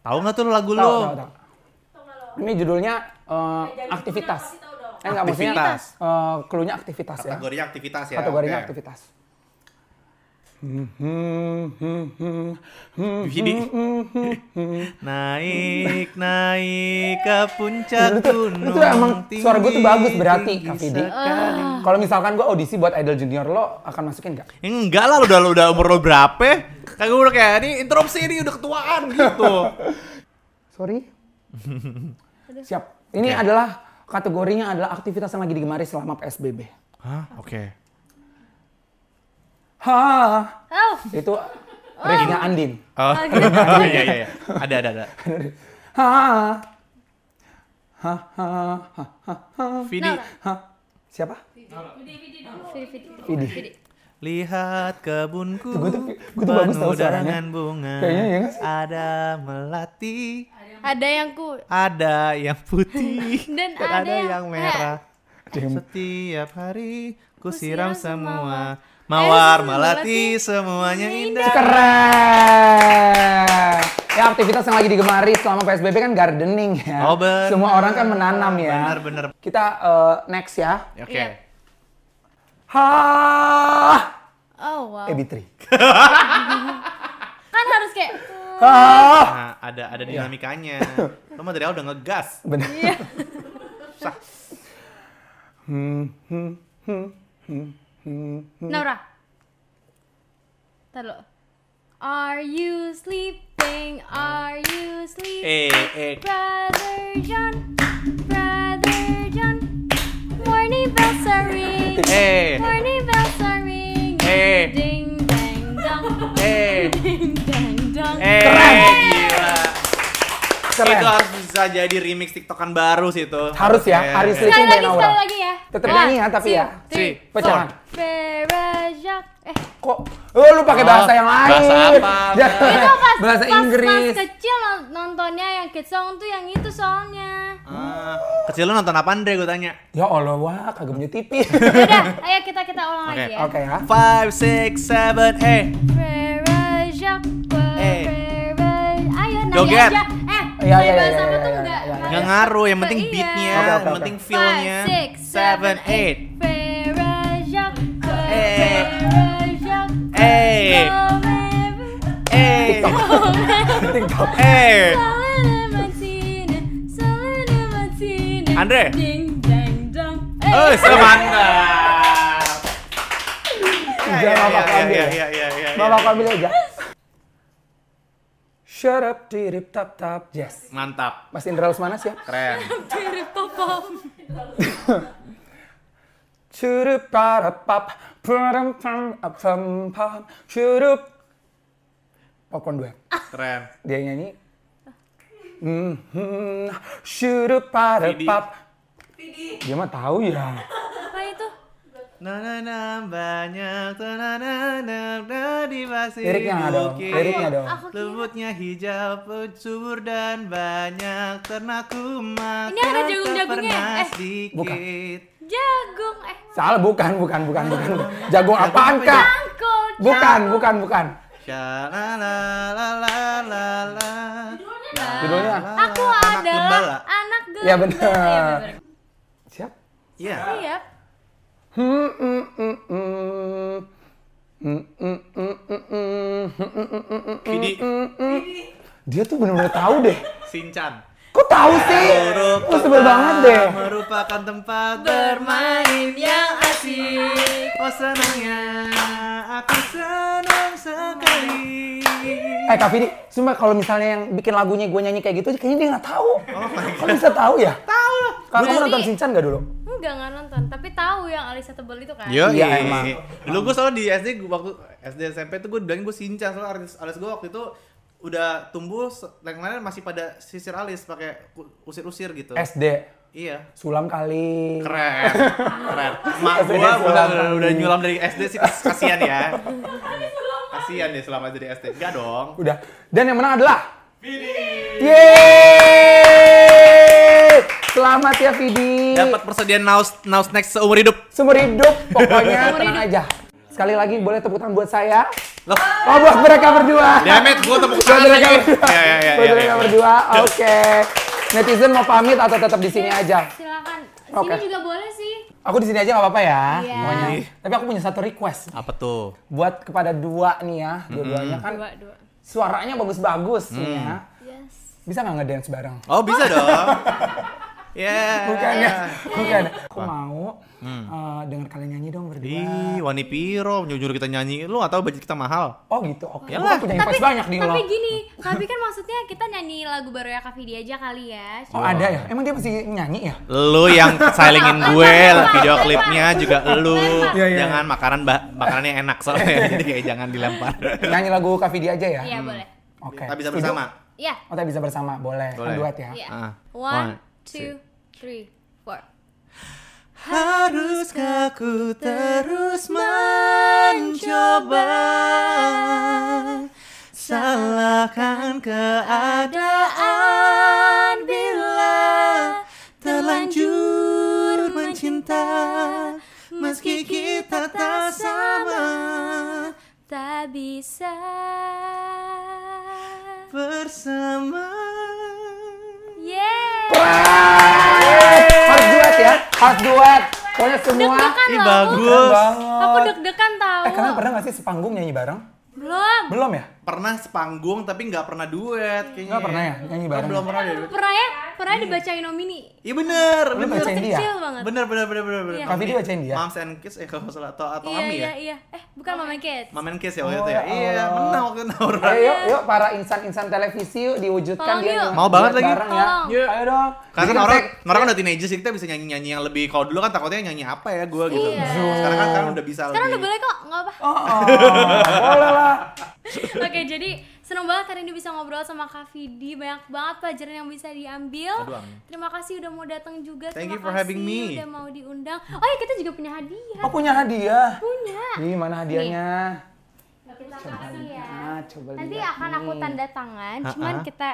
Speaker 2: Tahu nggak tuh lagu
Speaker 4: Tahu,
Speaker 2: lo?
Speaker 4: tahu, tahu. Ini judulnya eh, aktivitas. Eh enggak maksudnya
Speaker 2: Aktivitas.
Speaker 4: eh, clue-nya aktivitas ya.
Speaker 2: Kategorinya aktivitas ya.
Speaker 4: Kategorinya
Speaker 2: oke.
Speaker 4: aktivitas. Hmm, hmm, hmm, hmm, hmm,
Speaker 2: Vidi.
Speaker 4: hmm, hmm, hmm.
Speaker 2: Naik naik ke puncak gunung.
Speaker 4: lu tuh emang suara gua tuh bagus berarti, Kak. Kalau misalkan gue audisi buat Idol Junior lo akan masukin nggak?
Speaker 2: Enggak lah, udah udah umur lo berapa? Kagak udah kayak ini interupsi ini udah ketuaan gitu.
Speaker 4: Sorry. Siap. Ini
Speaker 2: Oke.
Speaker 4: adalah kategorinya adalah aktivitas yang lagi digemari selama PSBB.
Speaker 2: Hah? Oke.
Speaker 4: Ha,
Speaker 1: Oh,
Speaker 4: itu riffnya Andin.
Speaker 2: Oh, oh iya iya iya. Ada ada ada.
Speaker 4: Ha, ha, ha, ha, ha, ha,
Speaker 2: Vidi,
Speaker 4: ha. Siapa?
Speaker 1: Vidi, Vidi.
Speaker 4: Vidi.
Speaker 1: Vidi.
Speaker 2: lihat kebunku.
Speaker 4: Tuh, gua tuh- gua tuh bagus
Speaker 2: penuh dengan bunga.
Speaker 4: Kayaknya ya?
Speaker 2: Ada melati,
Speaker 1: Ada yang ku
Speaker 2: ada yang putih,
Speaker 1: Dan
Speaker 2: ada,
Speaker 1: ada yang-
Speaker 2: yang merah. Setiap hari ku
Speaker 1: Ku
Speaker 2: siram
Speaker 1: siram
Speaker 2: semua.
Speaker 1: semua.
Speaker 2: Mawar,
Speaker 1: Eh,
Speaker 2: melati, semuanya indah.
Speaker 4: Keren. Ya aktivitas yang lagi digemari selama PSBB kan gardening ya.
Speaker 2: Oh, benar.
Speaker 4: Semua orang kan menanam ya.
Speaker 2: Benar, benar.
Speaker 4: Kita eh, next ya.
Speaker 2: Oke.
Speaker 1: Iya.
Speaker 4: Ha.
Speaker 1: Oh wow.
Speaker 4: Eh Bitri.
Speaker 1: Kan harus kayak
Speaker 4: Ha.
Speaker 2: Nah, ada ada dinamikanya. Lo mah dari awal udah ngegas.
Speaker 4: Benar.
Speaker 1: Iya.
Speaker 2: Sah.
Speaker 4: Hmm, hmm, hmm, hmm, hmm.
Speaker 1: Nora. Ntar lo. Are you sleeping? Are you sleeping?
Speaker 2: Eh, eh.
Speaker 1: Brother John, Brother John. Morning bells are ringing.
Speaker 2: Eh.
Speaker 1: Morning bells are ringing.
Speaker 2: Eh.
Speaker 1: Ding dang dong.
Speaker 2: Eh.
Speaker 1: Ding dang dong.
Speaker 2: Eh,
Speaker 4: Keren.
Speaker 2: gila.
Speaker 4: Keren.
Speaker 2: Itu harus bisa jadi remix TikTokan baru sih itu.
Speaker 4: Harus ya,
Speaker 2: Oke.
Speaker 4: harus
Speaker 1: Sekali
Speaker 4: Sleeping by
Speaker 1: lagi, sekali lagi ya.
Speaker 4: Tetep
Speaker 1: One,
Speaker 4: nyanyi ya, tapi ya.
Speaker 1: three,
Speaker 4: Pecahan.
Speaker 1: Berajak. Eh,
Speaker 4: Kok oh, lu pakai
Speaker 2: Oh,
Speaker 4: bahasa yang lain?
Speaker 2: bahasa apa?
Speaker 1: Itu pas
Speaker 4: bahasa
Speaker 1: pas,
Speaker 4: Inggris.
Speaker 1: Pas kecil non- nontonnya yang kids song tuh yang itu soalnya.
Speaker 2: Ah, kecil lu nonton apa Andre gue tanya.
Speaker 4: Ya Allah, wah kagak punya TV.
Speaker 1: Udah, ayo kita kita ulang
Speaker 2: Oke,
Speaker 1: lagi ya.
Speaker 4: Oke ya.
Speaker 2: Five, six, seven, eight.
Speaker 1: Berajak.
Speaker 2: Eh.
Speaker 1: beraj- Ayo nyanyi
Speaker 2: Joget.
Speaker 1: aja.
Speaker 4: Iya iya iya. iya,
Speaker 2: ngaruh, yang penting beatnya, yang penting feelnya.
Speaker 1: Five, six,
Speaker 2: seven, eight. Ferajak,
Speaker 1: Ferajak,
Speaker 2: eh, eh,
Speaker 4: Iya,
Speaker 2: iya, iya,
Speaker 1: iya, iya, dong.
Speaker 2: Oh, semantap.
Speaker 4: iya,
Speaker 2: iya,
Speaker 4: iya,
Speaker 2: Iya iya iya iya.
Speaker 4: Bapak ambil aja. Shut up, dirip tap tap. Yes.
Speaker 2: Mantap,
Speaker 4: Mas Indra Lesmana siap?
Speaker 2: keren.
Speaker 1: Mirip papa.
Speaker 4: Curup parap pap, param pam pam pam, curup. Popcorn duet.
Speaker 2: Keren.
Speaker 4: Dia nyanyi. Hmm, hmm, Curup
Speaker 2: Vidi.
Speaker 4: pap. Dia mah tahu ya.
Speaker 1: Apa itu?
Speaker 2: Na na na banyak na na na na na di pasir
Speaker 4: Liriknya dong,
Speaker 2: bukit.
Speaker 4: liriknya dong.
Speaker 2: Lembutnya hijau, subur dan banyak ternakku makan
Speaker 1: Ini ada jagung-jagungnya,
Speaker 2: tak pernah
Speaker 1: eh.
Speaker 2: sedikit.
Speaker 1: Jagung. Eh,
Speaker 4: Salah, bukan, bukan, bukan, bukan. Jagung apaan, Kak? Bukan, bukan, bukan.
Speaker 2: Sha la la la la la la.
Speaker 4: Judulnya?
Speaker 1: Aku adalah
Speaker 2: gembala.
Speaker 1: anak gembala.
Speaker 4: Ya.
Speaker 1: Iya, bener.
Speaker 4: Siap?
Speaker 2: Iya.
Speaker 1: Iya.
Speaker 4: Kidi. Dia tuh benar-benar tahu deh.
Speaker 2: Sinchan.
Speaker 4: Kok tahu sih? Kok oh, sebel banget deh.
Speaker 2: Merupakan tempat
Speaker 1: bermain yang asik.
Speaker 2: Oh senangnya, aku senang sekali.
Speaker 4: Eh Kak Vidi, sumpah kalau misalnya yang bikin lagunya gue nyanyi kayak gitu, kayaknya dia nggak tahu. Kok bisa tahu ya? Tahu. Kamu
Speaker 1: Berarti-
Speaker 4: nonton Shinchan nggak dulu?
Speaker 1: Enggak, enggak nonton. Tapi tahu yang Alisa tebel itu kan.
Speaker 2: Yo,
Speaker 4: Iya, emang.
Speaker 2: Dulu gue selalu di SD waktu SD SMP tuh gue bilangin gue sinchan soalnya alis, alis gue waktu itu udah tumbuh, yang lain masih pada sisir alis pakai usir-usir gitu.
Speaker 4: SD.
Speaker 2: Iya.
Speaker 4: Sulam kali.
Speaker 2: Keren. Keren. Mak gua
Speaker 4: sulam
Speaker 2: udah, udah nyulam dari SD sih kasihan ya. Kasihan deh selama dari SD. Enggak dong.
Speaker 4: Udah. Dan yang menang adalah Yeay! Selamat ya Vidi.
Speaker 2: Dapat persediaan naus naus next seumur hidup.
Speaker 4: Seumur hidup, pokoknya
Speaker 1: Seumur
Speaker 4: tenang
Speaker 1: hidup.
Speaker 4: aja. Sekali lagi boleh tepuk tangan buat saya.
Speaker 2: Loh,
Speaker 4: Oh buat mereka berdua.
Speaker 2: damn it, gua tepuk
Speaker 4: Buat
Speaker 2: tangan
Speaker 4: mereka
Speaker 2: lagi.
Speaker 4: berdua.
Speaker 2: Iya, iya, iya,
Speaker 4: Buat
Speaker 2: iya,
Speaker 4: mereka
Speaker 2: iya.
Speaker 4: berdua. Oke. Netizen mau pamit atau tetap di sini aja?
Speaker 1: Silakan. Sini
Speaker 4: Oke.
Speaker 1: juga boleh sih.
Speaker 4: Aku di sini aja nggak apa-apa ya.
Speaker 1: Iya.
Speaker 4: Pokoknya. Tapi aku punya satu request
Speaker 2: Apa tuh?
Speaker 4: buat kepada dua nih ya. Dua-duanya kan
Speaker 1: Dua, dua.
Speaker 4: suaranya bagus-bagus nih ya.
Speaker 1: Yes.
Speaker 4: Bisa nggak ngedance bareng?
Speaker 2: Oh, bisa dong. Ya.
Speaker 4: Bukan ya, bukan. Aku mau eh, denger kalian nyanyi dong berdua.
Speaker 2: Ih, Wani Piro nyuruh kita nyanyi. Lu gak tahu budget kita mahal.
Speaker 4: Oh gitu, oke.
Speaker 2: Yalah.
Speaker 4: Aku punya
Speaker 1: Tapi,
Speaker 4: banyak di lo.
Speaker 1: tapi gini, tapi kan maksudnya kita nyanyi lagu baru ya Kak Vidi aja kali ya.
Speaker 4: Oh ada ya? Emang dia masih nyanyi ya?
Speaker 2: Lu yang silingin gue, video klipnya juga lu.
Speaker 4: Iya, iya.
Speaker 2: Jangan makanan makanannya enak soalnya. Jadi kayak jangan dilempar.
Speaker 4: Nyanyi lagu Kak Vidi aja ya?
Speaker 1: Iya boleh.
Speaker 4: Oke.
Speaker 2: Kita bisa bersama.
Speaker 1: Iya.
Speaker 4: Oh, kita bisa bersama, boleh.
Speaker 2: Boleh.
Speaker 4: Duet ya?
Speaker 1: Iya. One,
Speaker 2: One,
Speaker 1: two, three, four.
Speaker 2: Haruskah ku terus mencoba Salahkan keadaan bila terlanjur mencinta Meski kita tak sama
Speaker 1: Tak bisa.
Speaker 2: bersama
Speaker 4: Harus duet. Pokoknya semua.
Speaker 1: Deg-degan
Speaker 2: Ih bagus
Speaker 1: Aku deg-degan tahu.
Speaker 4: Eh, kalian pernah gak sih sepanggung nyanyi bareng?
Speaker 1: Belum.
Speaker 4: Belum ya?
Speaker 2: Pernah sepanggung tapi nggak pernah duet kayaknya
Speaker 4: Nggak pernah ya? Nyanyi bareng?
Speaker 2: Belum pernah deh
Speaker 1: Pernah ya? Pernah dibacain nomini.
Speaker 2: Iya bener,
Speaker 4: Lu
Speaker 2: bener
Speaker 4: bacain dia?
Speaker 1: Kecil banget.
Speaker 2: Bener, bener, bener, bener, bener.
Speaker 1: Iya.
Speaker 4: Kak Vidi bacain dia?
Speaker 2: Moms and Kids, eh kalau salah, atau, atau
Speaker 1: Iya,
Speaker 2: Ami
Speaker 1: iya,
Speaker 2: ya?
Speaker 1: iya. Eh, bukan Kids.
Speaker 2: Mom and Kids ya waktu
Speaker 4: Oh,
Speaker 2: itu ya?
Speaker 4: ya
Speaker 2: Iya, menang waktu itu.
Speaker 4: Ayo yuk, yuk para insan-insan televisi yuk diwujudkan
Speaker 1: Tolong
Speaker 4: dia
Speaker 1: yuk.
Speaker 2: Mau banget lagi.
Speaker 4: bareng ya.
Speaker 2: Yuk.
Speaker 4: Ayo dong.
Speaker 2: Karena kan orang, orang kan udah teenagers sih, kita bisa nyanyi-nyanyi yang lebih, kalau dulu kan takutnya nyanyi apa ya gue gitu.
Speaker 1: Iya.
Speaker 2: Sekarang kan sekarang udah bisa
Speaker 1: Sekarang udah boleh kok, nggak apa.
Speaker 4: Oh, oh, boleh lah.
Speaker 1: Oke, jadi seneng banget hari ini bisa ngobrol sama Kak Vidi. Banyak banget pelajaran yang bisa diambil.
Speaker 2: Aduh, amin.
Speaker 1: Terima kasih udah mau datang juga.
Speaker 2: Thank
Speaker 1: Terima
Speaker 2: you for
Speaker 1: kasih
Speaker 2: having me.
Speaker 1: udah mau diundang. Oh ya, kita juga punya hadiah.
Speaker 4: Oh punya hadiah.
Speaker 1: Punya.
Speaker 4: Ih, mana hadiahnya?
Speaker 1: Kita kasih ya.
Speaker 4: Ah, coba
Speaker 1: Nanti
Speaker 4: lihat
Speaker 1: akan aku tanda tangan, cuman
Speaker 2: Ha-ha.
Speaker 1: kita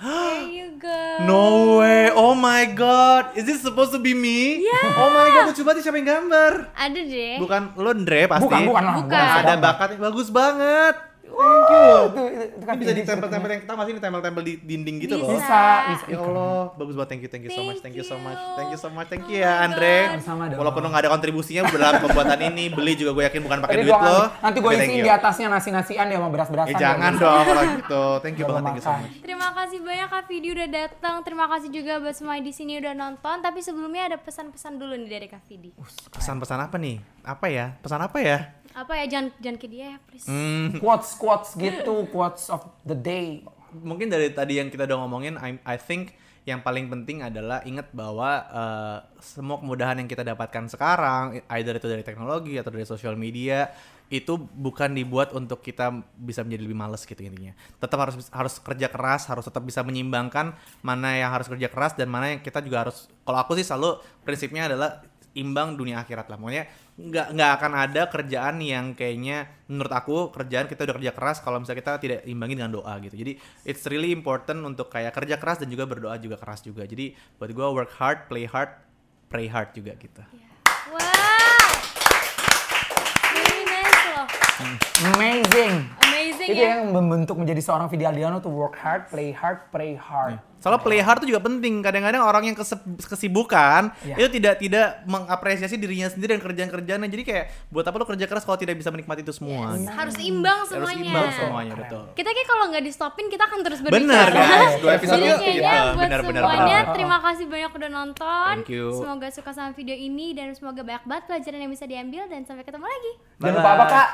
Speaker 1: There you go.
Speaker 2: No way, oh my god, is this supposed to be me?
Speaker 1: Yeah.
Speaker 2: Oh my god, lucu banget siapa yang gambar?
Speaker 1: Ada deh.
Speaker 2: Bukan lo Andre pasti.
Speaker 4: Bukan, bukan lah.
Speaker 1: Bukan.
Speaker 4: gua
Speaker 2: Ada bakatnya bagus banget.
Speaker 4: Thank you. Itu, itu, itu kan
Speaker 2: Ini bisa
Speaker 4: Vidi
Speaker 2: ditempel-tempel
Speaker 4: ceritanya.
Speaker 2: yang kita masih ditempel-tempel di dinding gitu loh.
Speaker 1: Bisa.
Speaker 4: Bisa.
Speaker 2: Ya Allah, bagus banget. Thank you, thank you so much,
Speaker 1: Thank
Speaker 2: you so much, thank you so much, thank you
Speaker 1: Oh
Speaker 2: ya Andre.
Speaker 4: Sama dong.
Speaker 2: Walaupun lo gak ada kontribusinya dalam pembuatan ini, beli juga gue yakin bukan pakai duit lo.
Speaker 4: nanti gue isiin
Speaker 2: you.
Speaker 4: di atasnya nasi-nasian ya sama beras-berasan.
Speaker 2: Eh jangan
Speaker 4: ya.
Speaker 2: dong kalau gitu. Thank you banget, thank you so much.
Speaker 1: Terima kasih banyak Kak Vidi udah datang. Terima kasih juga buat semua di sini udah nonton. Tapi sebelumnya ada pesan-pesan dulu nih dari Kak Vidi.
Speaker 2: Pesan-pesan apa nih? Apa ya? Pesan apa ya?
Speaker 1: Apa ya jangan jangan ke dia ya, please.
Speaker 2: Hmm,
Speaker 4: Quotes, quotes gitu, quotes of the day.
Speaker 2: mungkin dari tadi yang kita udah ngomongin, I, I think yang paling penting adalah ingat bahwa eh, semua kemudahan yang kita dapatkan sekarang, either itu dari teknologi atau dari sosial media, itu bukan dibuat untuk kita bisa menjadi lebih males gitu intinya. Tetap harus harus kerja keras, harus tetap bisa menyimbangkan mana yang harus kerja keras dan mana yang kita juga harus. Kalau aku sih selalu prinsipnya adalah imbang dunia akhirat lah. Pokoknya nggak nggak akan ada kerjaan yang kayaknya menurut aku kerjaan kita udah kerja keras kalau misalnya kita tidak imbangi dengan doa gitu. Jadi it's really important untuk kayak kerja keras dan juga berdoa juga keras juga. Jadi buat gue work hard, play hard, pray hard juga gitu.
Speaker 1: Wow. Nice loh.
Speaker 4: Amazing. Itu
Speaker 1: ya.
Speaker 4: yang membentuk menjadi seorang Vidi Aldiano tuh work hard, play hard, pray hard.
Speaker 2: Soalnya play hard itu juga penting. Kadang-kadang orang yang kesibukan
Speaker 4: Iya.
Speaker 2: itu tidak tidak mengapresiasi dirinya sendiri dan kerjaan-kerjaannya. Jadi kayak buat apa lo kerja keras kalau tidak bisa menikmati itu semua? gitu.
Speaker 1: Harus imbang
Speaker 2: Harus
Speaker 1: semuanya.
Speaker 2: imbang semuanya betul.
Speaker 1: Kita kayak kalau nggak di stopin kita akan terus berbicara.
Speaker 2: Bener guys, dua episode
Speaker 1: Jadi kayaknya
Speaker 2: Iya,
Speaker 1: buat
Speaker 2: benar, benar,
Speaker 1: semuanya
Speaker 4: benar.
Speaker 1: terima kasih banyak udah nonton.
Speaker 2: Thank you.
Speaker 1: Semoga suka sama video ini dan semoga banyak banget pelajaran yang bisa diambil dan sampai ketemu lagi.
Speaker 4: Jangan lupa apa kak?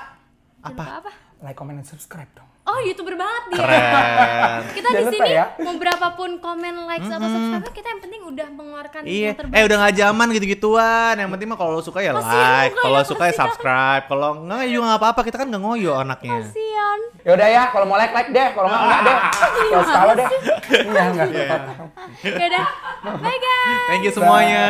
Speaker 1: Lupa apa?
Speaker 4: Like, comment, and subscribe dong.
Speaker 1: Oh youtuber banget dia
Speaker 2: Keren.
Speaker 1: kita di sini
Speaker 4: ya.
Speaker 1: mau berapapun komen likes atau subscriber kita yang penting udah mengeluarkan
Speaker 2: Iya,
Speaker 1: yang terbaik
Speaker 2: eh udah gak zaman gitu-gituan. Yang penting mah kalau lo suka ya
Speaker 1: Kasian
Speaker 2: like,
Speaker 1: muka
Speaker 2: kalau
Speaker 1: ya,
Speaker 2: suka ya subscribe, kalau enggak ya juga apa-apa. Kita kan nggak ngoyo anaknya.
Speaker 1: kasian
Speaker 4: Ya udah ya, kalau mau like like deh, kalau nggak enggak deh. Kalau salah deh. Enggak, enggak.
Speaker 2: Iya.
Speaker 1: ya udah bye guys
Speaker 2: Thank you semuanya.